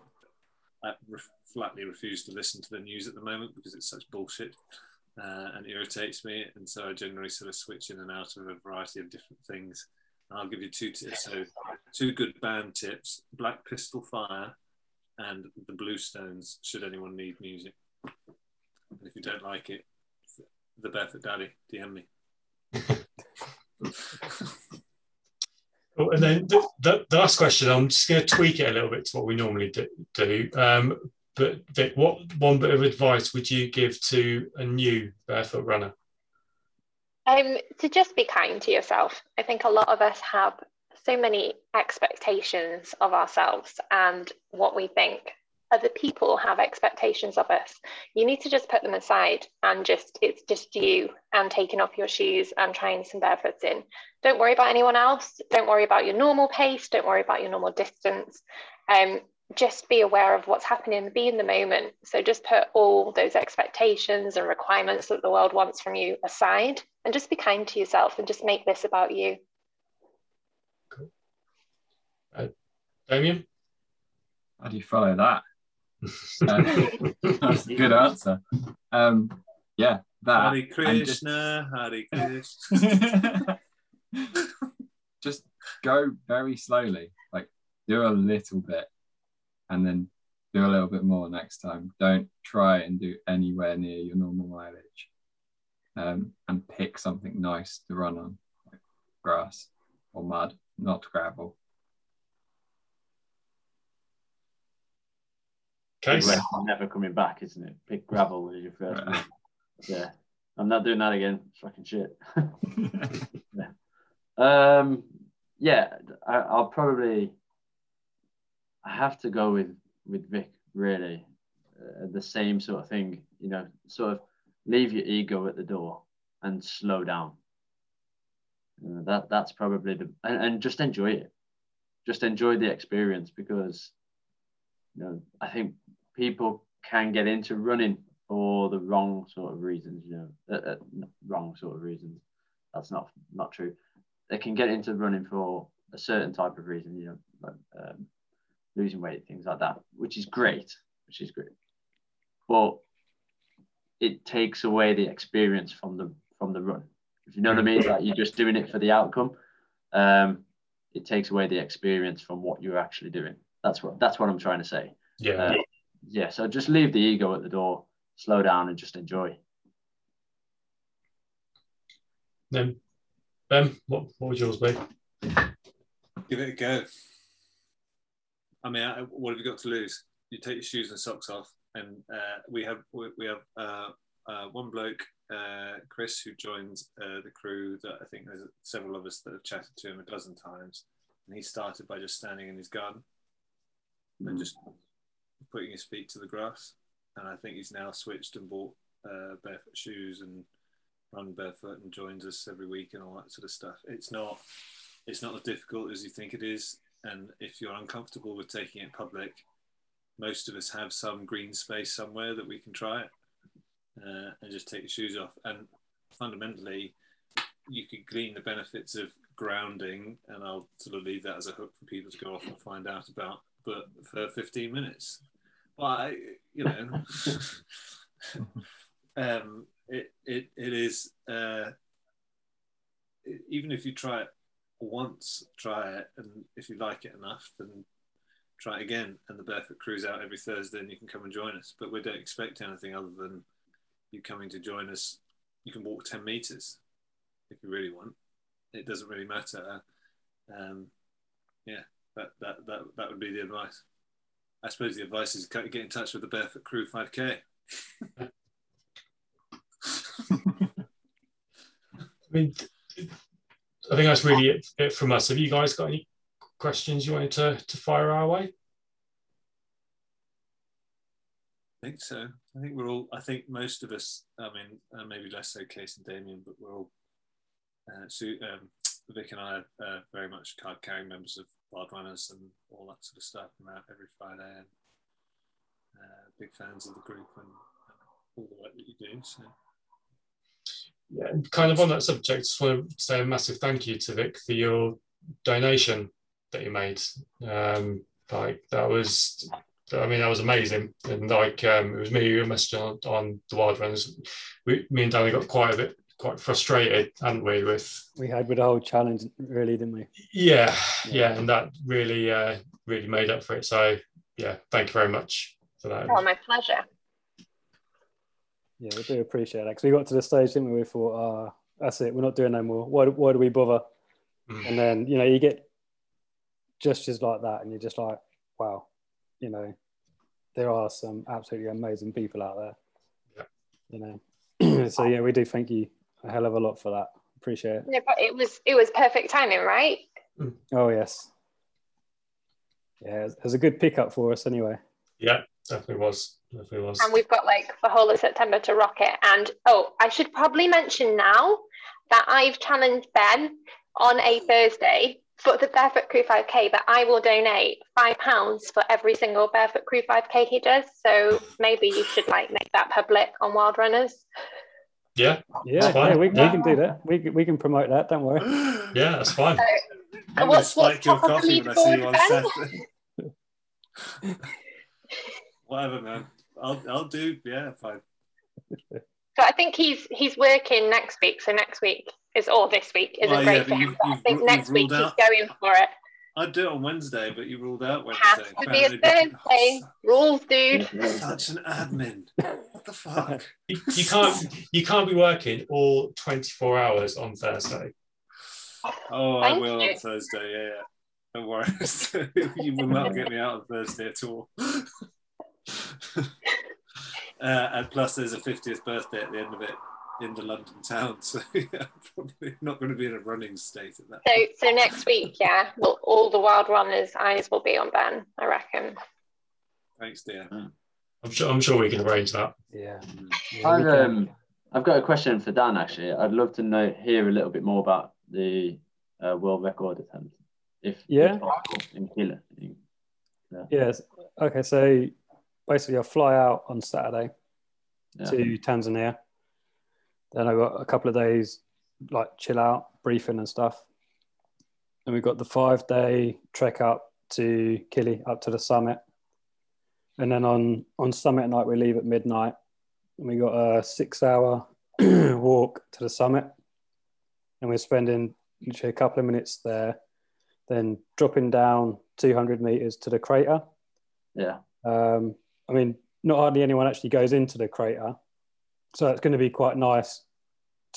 I re- flatly refuse to listen to the news at the moment because it's such bullshit uh, and irritates me, and so I generally sort of switch in and out of a variety of different things. And I'll give you two tips. So two good band tips: Black Pistol Fire and the Blue Stones. Should anyone need music? And if you don't like it, the Barefoot Daddy, DM me. (laughs) Oh, and then the, the, the last question, I'm just going to tweak it a little bit to what we normally do. do. Um, but Vic, what one bit of advice would you give to a new barefoot runner? Um, to just be kind to yourself. I think a lot of us have so many expectations of ourselves and what we think other people have expectations of us. You need to just put them aside and just, it's just you and taking off your shoes and trying some barefoots in. Don't worry about anyone else. Don't worry about your normal pace. Don't worry about your normal distance. Um, just be aware of what's happening, be in the moment. So just put all those expectations and requirements that the world wants from you aside and just be kind to yourself and just make this about you. Cool. Damien? How do you follow that? (laughs) That's a good answer. Um, yeah, that. Hare just- Krishna, Hare Krishna. (laughs) just go very slowly like do a little bit and then do a little bit more next time don't try and do anywhere near your normal mileage um, and pick something nice to run on like grass or mud not gravel Kase? Big never coming back, isn't it? Big gravel is your first. Yeah. I'm not doing that again. It's fucking shit. (laughs) um, yeah, I, I'll probably I have to go with with Vic. Really, uh, the same sort of thing. You know, sort of leave your ego at the door and slow down. Uh, that that's probably the and, and just enjoy it. Just enjoy the experience because you know I think people can get into running for the wrong sort of reasons. You know, uh, uh, wrong sort of reasons. That's not not true. They can get into running for a certain type of reason. You know, like um, losing weight, things like that, which is great. Which is great, but it takes away the experience from the from the run. If you know what I mean, like you're just doing it for the outcome. Um, it takes away the experience from what you're actually doing. That's what that's what I'm trying to say. Yeah. Uh, yeah. So just leave the ego at the door, slow down, and just enjoy. Then, Ben, what, what would yours be? Give it a go. I mean, I- what have you got to lose? You take your shoes and socks off, and uh, we have we, we have uh, uh, one bloke, uh, Chris, who joins uh, the crew. That I think there's several of us that have chatted to him a dozen times, and he started by just standing in his garden and just putting his feet to the grass. And I think he's now switched and bought uh, barefoot shoes and run barefoot and joins us every week and all that sort of stuff. It's not it's not as difficult as you think it is. And if you're uncomfortable with taking it public, most of us have some green space somewhere that we can try it uh, and just take your shoes off. And fundamentally, you could glean the benefits of grounding, and I'll sort of leave that as a hook for people to go off and find out about. But for 15 minutes, well, I, you know, (laughs) um, it, it, it is, uh, even if you try it once, try it, and if you like it enough, then try it again. And the Barefoot Crew's out every Thursday, and you can come and join us. But we don't expect anything other than you coming to join us. You can walk 10 meters if you really want. It doesn't really matter. Um, yeah, that, that, that, that would be the advice. I suppose the advice is get in touch with the Barefoot Crew 5K. I mean, I think that's really it, it from us. Have you guys got any questions you wanted to, to fire our way? I think so. I think we're all. I think most of us. I mean, uh, maybe less so Kase and Damien, but we're all. Uh, so, um, Vic and I are uh, very much card carrying members of Wild Runners and all that sort of stuff. I'm out every Friday and uh, big fans of the group and, and all the work that you do. So Yeah, and kind of on that subject, just want to say a massive thank you to Vic for your donation that you made. Um, like that was, I mean, that was amazing. And like, um, it was me who messaged on, on the Wild Runners. We, me and Danny got quite a bit, quite frustrated, hadn't we? With We had with the whole challenge, really, didn't we? yeah, yeah, and that really, uh, really made up for it. So yeah, thank you very much for that. Oh, my pleasure. Yeah, we do appreciate that because we got to the stage, didn't we? We thought, ah, that's it, we're not doing no more. Why, why do we bother? Mm. And then, you know, you get gestures like that, and you're just like, wow, you know, there are some absolutely amazing people out there. Yeah. You know, (clears throat) so yeah, we do thank you a hell of a lot for that. Appreciate it. No, but it was it was perfect timing, right? Mm. Oh yes, yeah, it was a good pickup for us anyway. Yeah, definitely was. Definitely was. And we've got like the whole of September to rock it. And oh, I should probably mention now that I've challenged Ben on a Thursday for the Barefoot Crew 5K that I will donate five pounds for every single Barefoot Crew 5K he does. So maybe you should like make that public on Wild Runners. Yeah, Yeah, That's fine. yeah, we, we can do that. We, can- we can promote that. Don't worry. (gasps) yeah, that's fine. I'm going to What's- spike your top of the coffee when I see you on leaderboard, Saturday. (laughs) Whatever, man. I'll, I'll do, yeah, fine. So I think he's he's working next week. So next week is or this week isn't Well, yeah, great but for him. But I think next week ruled he's going for it. I'd do it on Wednesday, but you ruled out It has to be a Thursday. Rules, dude. Such an admin. What the fuck? You, you can't you can't be working all 24 hours on Thursday. Oh, I will you. on Thursday. Yeah, yeah. Don't worry. (laughs) you will not get me out on Thursday at all. (laughs) uh, and plus, there's a 50th birthday at the end of it in the London town, (laughs) so yeah, probably not going to be in a running state at that. So so next week, yeah, well, all the wild runners' eyes will be on Ben. I reckon. Thanks, dear. I'm sure I'm sure we can arrange that. Yeah. I've um, I've got a question for Dan. Actually, I'd love to know hear a little bit more about the uh, world record attempt? If Yeah. if in Kili. In- Yes. Okay. So basically, I fly out on Saturday yeah. to Tanzania. Then I got a couple of days like chill out, briefing and stuff. And we got the five day trek up to Kili, up to the summit. And then on on summit night we leave at midnight. And we got a six hour (clears throat) walk to the summit. And we're spending literally a couple of minutes there, then dropping down 200 meters to the crater. yeah. Um, I mean, not hardly anyone actually goes into the crater, so it's going to be quite nice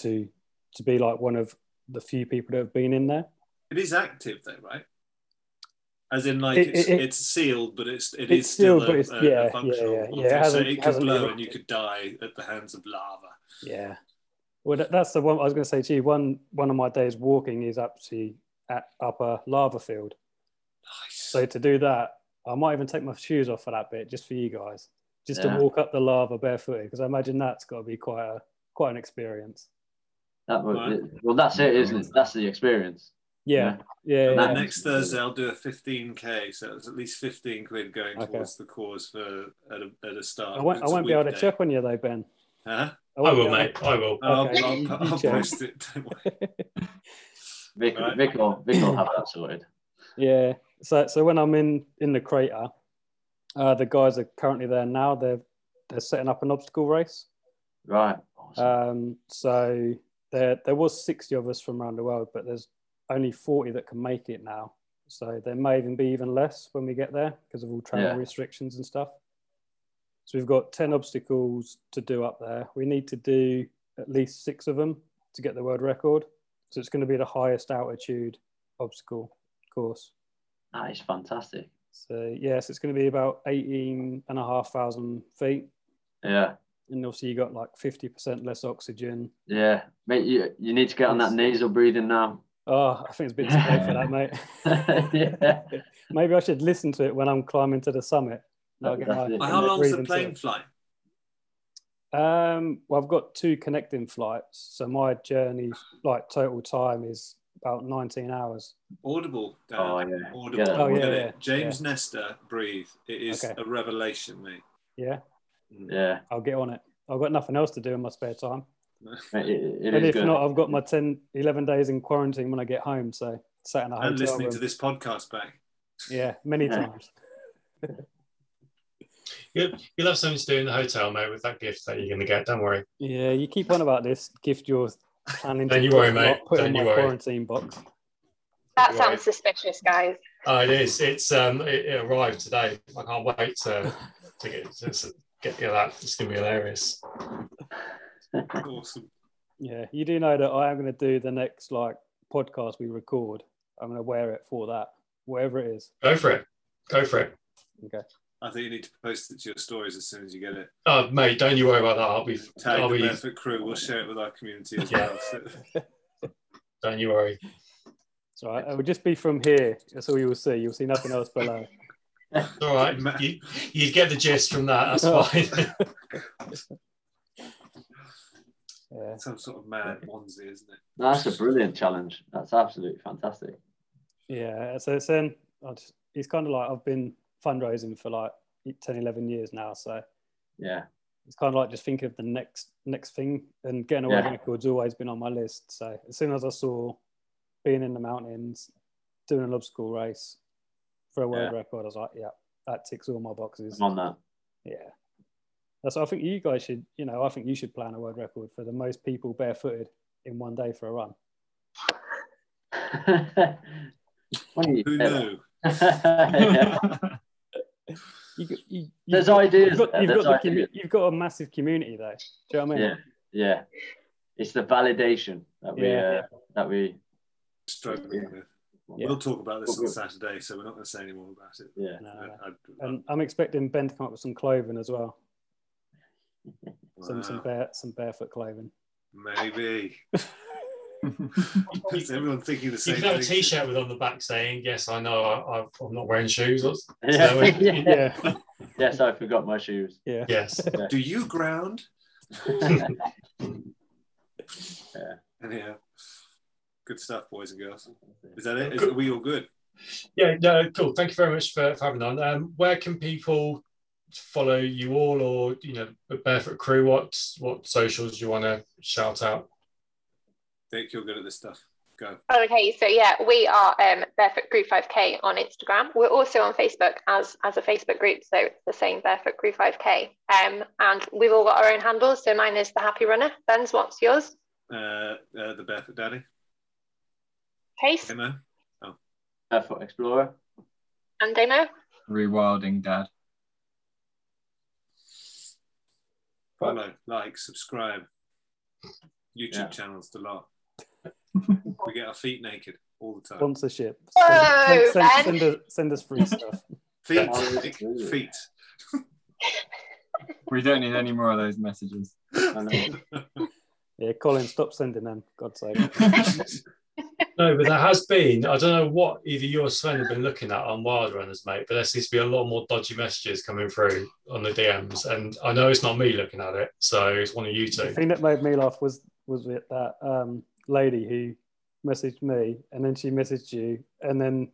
to to be like one of the few people that have been in there. It is active though, right? As in, like It- it's, it- it's sealed, but it's it It's is still sealed, but a, it's- a- a yeah, yeah, functional. yeah, yeah, it so it could blow and you could die at the hands of lava. Yeah. Well, that, that's the one I was going to say to you. One one of my days walking is actually at upper lava field. Nice. So to do that, I might even take my shoes off for that bit, just for you guys, just Yeah. to walk up the lava barefooted, because I imagine that's got to be quite a quite an experience. That would, Right. well, that's it, isn't it? That's the experience. Yeah, yeah, and yeah. then next Thursday, I'll do a 15k, so it's at least 15 quid going Okay. towards the cause for at a, at a start. I won't, I won't be able to check on you though, Ben. Huh? I won't will, mate. I will. I'll, Okay, I'll, you- I'll, you check. post it. Don't worry. (laughs) Vic, Right. Vic, will, Vic will have that sorted. Yeah. So so when I'm in in the crater, uh, the guys are currently there now. They're they're setting up an obstacle race. Right. Awesome. Um, so there there was 60 of us from around the world, but there's only 40 that can make it now. So there may even be even less when we get there because of all travel Yeah. restrictions and stuff. So we've got 10 obstacles to do up there. We need to do at least six of them to get the world record. So it's going to be the highest altitude obstacle course. that is fantastic. So yes, it's going to be about 18 and a half thousand feet. Yeah. And obviously you got like 50% less oxygen. Yeah. Mate, you, you need to get on that nasal breathing now. Oh, I think it's a bit too late for that, mate. (laughs) yeah. (laughs) Maybe I should listen to it when I'm climbing to the summit. I'll get my- Well, how long's the plane flight? Um, well, I've got two connecting flights, so my journey, like total time, is about 19 hours. Audible. Dan. Oh, yeah. Audible. Yeah. Oh, yeah, yeah, it. James Nestor, breathe. It is Okay. a revelation, mate. Yeah, mm. Yeah. I'll get on it. I've got nothing else to do in my spare time. (laughs) It, it and if good. not, I've got my 10, 11 days in quarantine when I get home. So sat in a And listening room. to this podcast back. Yeah, many Yeah. times. (laughs) You'll, you'll have something to do in the hotel, mate, with that gift that you're going to get. Don't worry. Yeah, you keep on about this gift you're planning to Don't you put worry, in my- mate. Put Don't my you worry. quarantine box. That Right. sounds suspicious, guys. Oh, it is. It's um, it, it arrived today. I can't wait to to get to get you that. It's going to be hilarious. Awesome. Yeah, you do know that I am going to do the next like podcast we record. I'm going to wear it for that, whatever it is. Go for it. Go for it. Okay. I think you need to post it to your stories as soon as you get it. Oh, mate, don't you worry about that. I'll be. Tag I'll the be. Barefoot crew. We'll share it with our community as Yeah. well. (laughs) Don't you worry. So right, it will just be from here. That's all you will see. You'll see nothing else below. It's all right. You, you get the gist from that. That's oh. fine. (laughs) Yeah. Some sort of mad onesie, isn't it? That's a brilliant challenge. That's absolutely fantastic. Yeah. So it's in, I just, it's kind of like I've been fundraising for like 10, 11 years now. So Yeah. it's kind of like just thinking of the next next thing and getting a world Yeah. record's always been on my list. So as soon as I saw being in the mountains, doing an obstacle race for a world Yeah. record, I was like, yeah, that ticks all my boxes. I'm on that. Yeah. That's I think you guys should, you know, I think you should plan a world record for the most people barefooted in one day for a run. (laughs) Who knew? (laughs) (laughs) that. You, you, you, There's you've ideas got, there, you've, there's got the, commu- ideas. you've got a massive community though. Do you know what I mean? yeah, yeah. It's the validation that we Yeah. uh, that we Struggling with. Yeah. We'll talk about this on Saturday, so we're not going to say any more about it. yeah. No, no. I- I- And I'm expecting Ben to come up with some clothing as well. (laughs) Some some bare some barefoot clothing. Maybe. (laughs) Is everyone thinking the (laughs) You same can have a thing? T-shirt with on the back saying, "Yes, I know. I, I've, I'm not wearing shoes." (laughs) Or, Yeah. Yeah. (laughs) Yeah, Yes, I forgot my shoes. yeah. yes. Do you ground? yeah. Anyhow. Good stuff, boys and girls. Is that it? Is, are we all good? Yeah, no, cool. Thank you very much for, for having on. Um, where can people follow you all, or you know, Barefoot Crew? What what socials do you want to shout out? Vic, you're good at this stuff. Go. Okay, so yeah, we are um, Barefoot Crew 5K on Instagram. We're also on Facebook as as a Facebook group, so it's the same Barefoot Crew 5K. Um, and we've all got our own handles. So mine is the Happy Runner. Ben's, what's yours? Uh, uh, the Barefoot Daddy. Kase Damo. Oh. Barefoot Explorer. and Damo. Rewilding dad. Follow, like, subscribe. YouTube Yeah. channels, the lot. We get our feet naked all the time. Sponsorship. Whoa, send, Ben. send, us, send us free stuff. Feet, feet. We don't need any more of those messages. Yeah, Colin, stop sending them. God's sake. (laughs) No, but there has been. I don't know what either you or Sven have been looking at on Wild Runners, mate. But there seems to be a lot more dodgy messages coming through on the DMs, and I know it's not me looking at it, so it's one of you two. The thing that made me laugh was was with that um, lady who messaged me, and then she messaged you, and then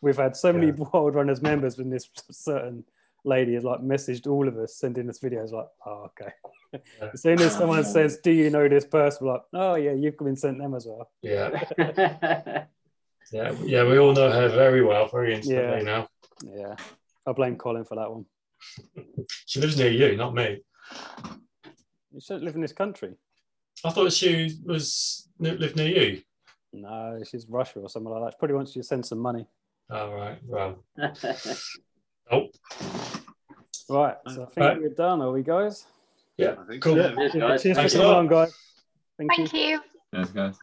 we've had so many Yeah. (laughs) Wild Runners members when this (laughs) certain lady has like messaged all of us, sending us videos. Like, oh, okay. Yeah. As soon as oh, someone says, "Do you know this person?" We're like, oh yeah, you've been sent them as well. Yeah, (laughs) yeah, yeah. We all know her very well, very intimately Yeah. now. Yeah, I blame Colin for that one. She lives near you, not me. You shouldn't live in this country. I thought she was lived near you. No, she's Russia or something like that. She probably wants you to send some money. All right. Well. (laughs) Oh. Right, so I think Right. we're done, are we, guys? Yeah. I think Cool. so. Cheers, Yeah, guys. cheers for Thanks a coming lot. on, guys. Thank you. Thank you. Cheers, guys.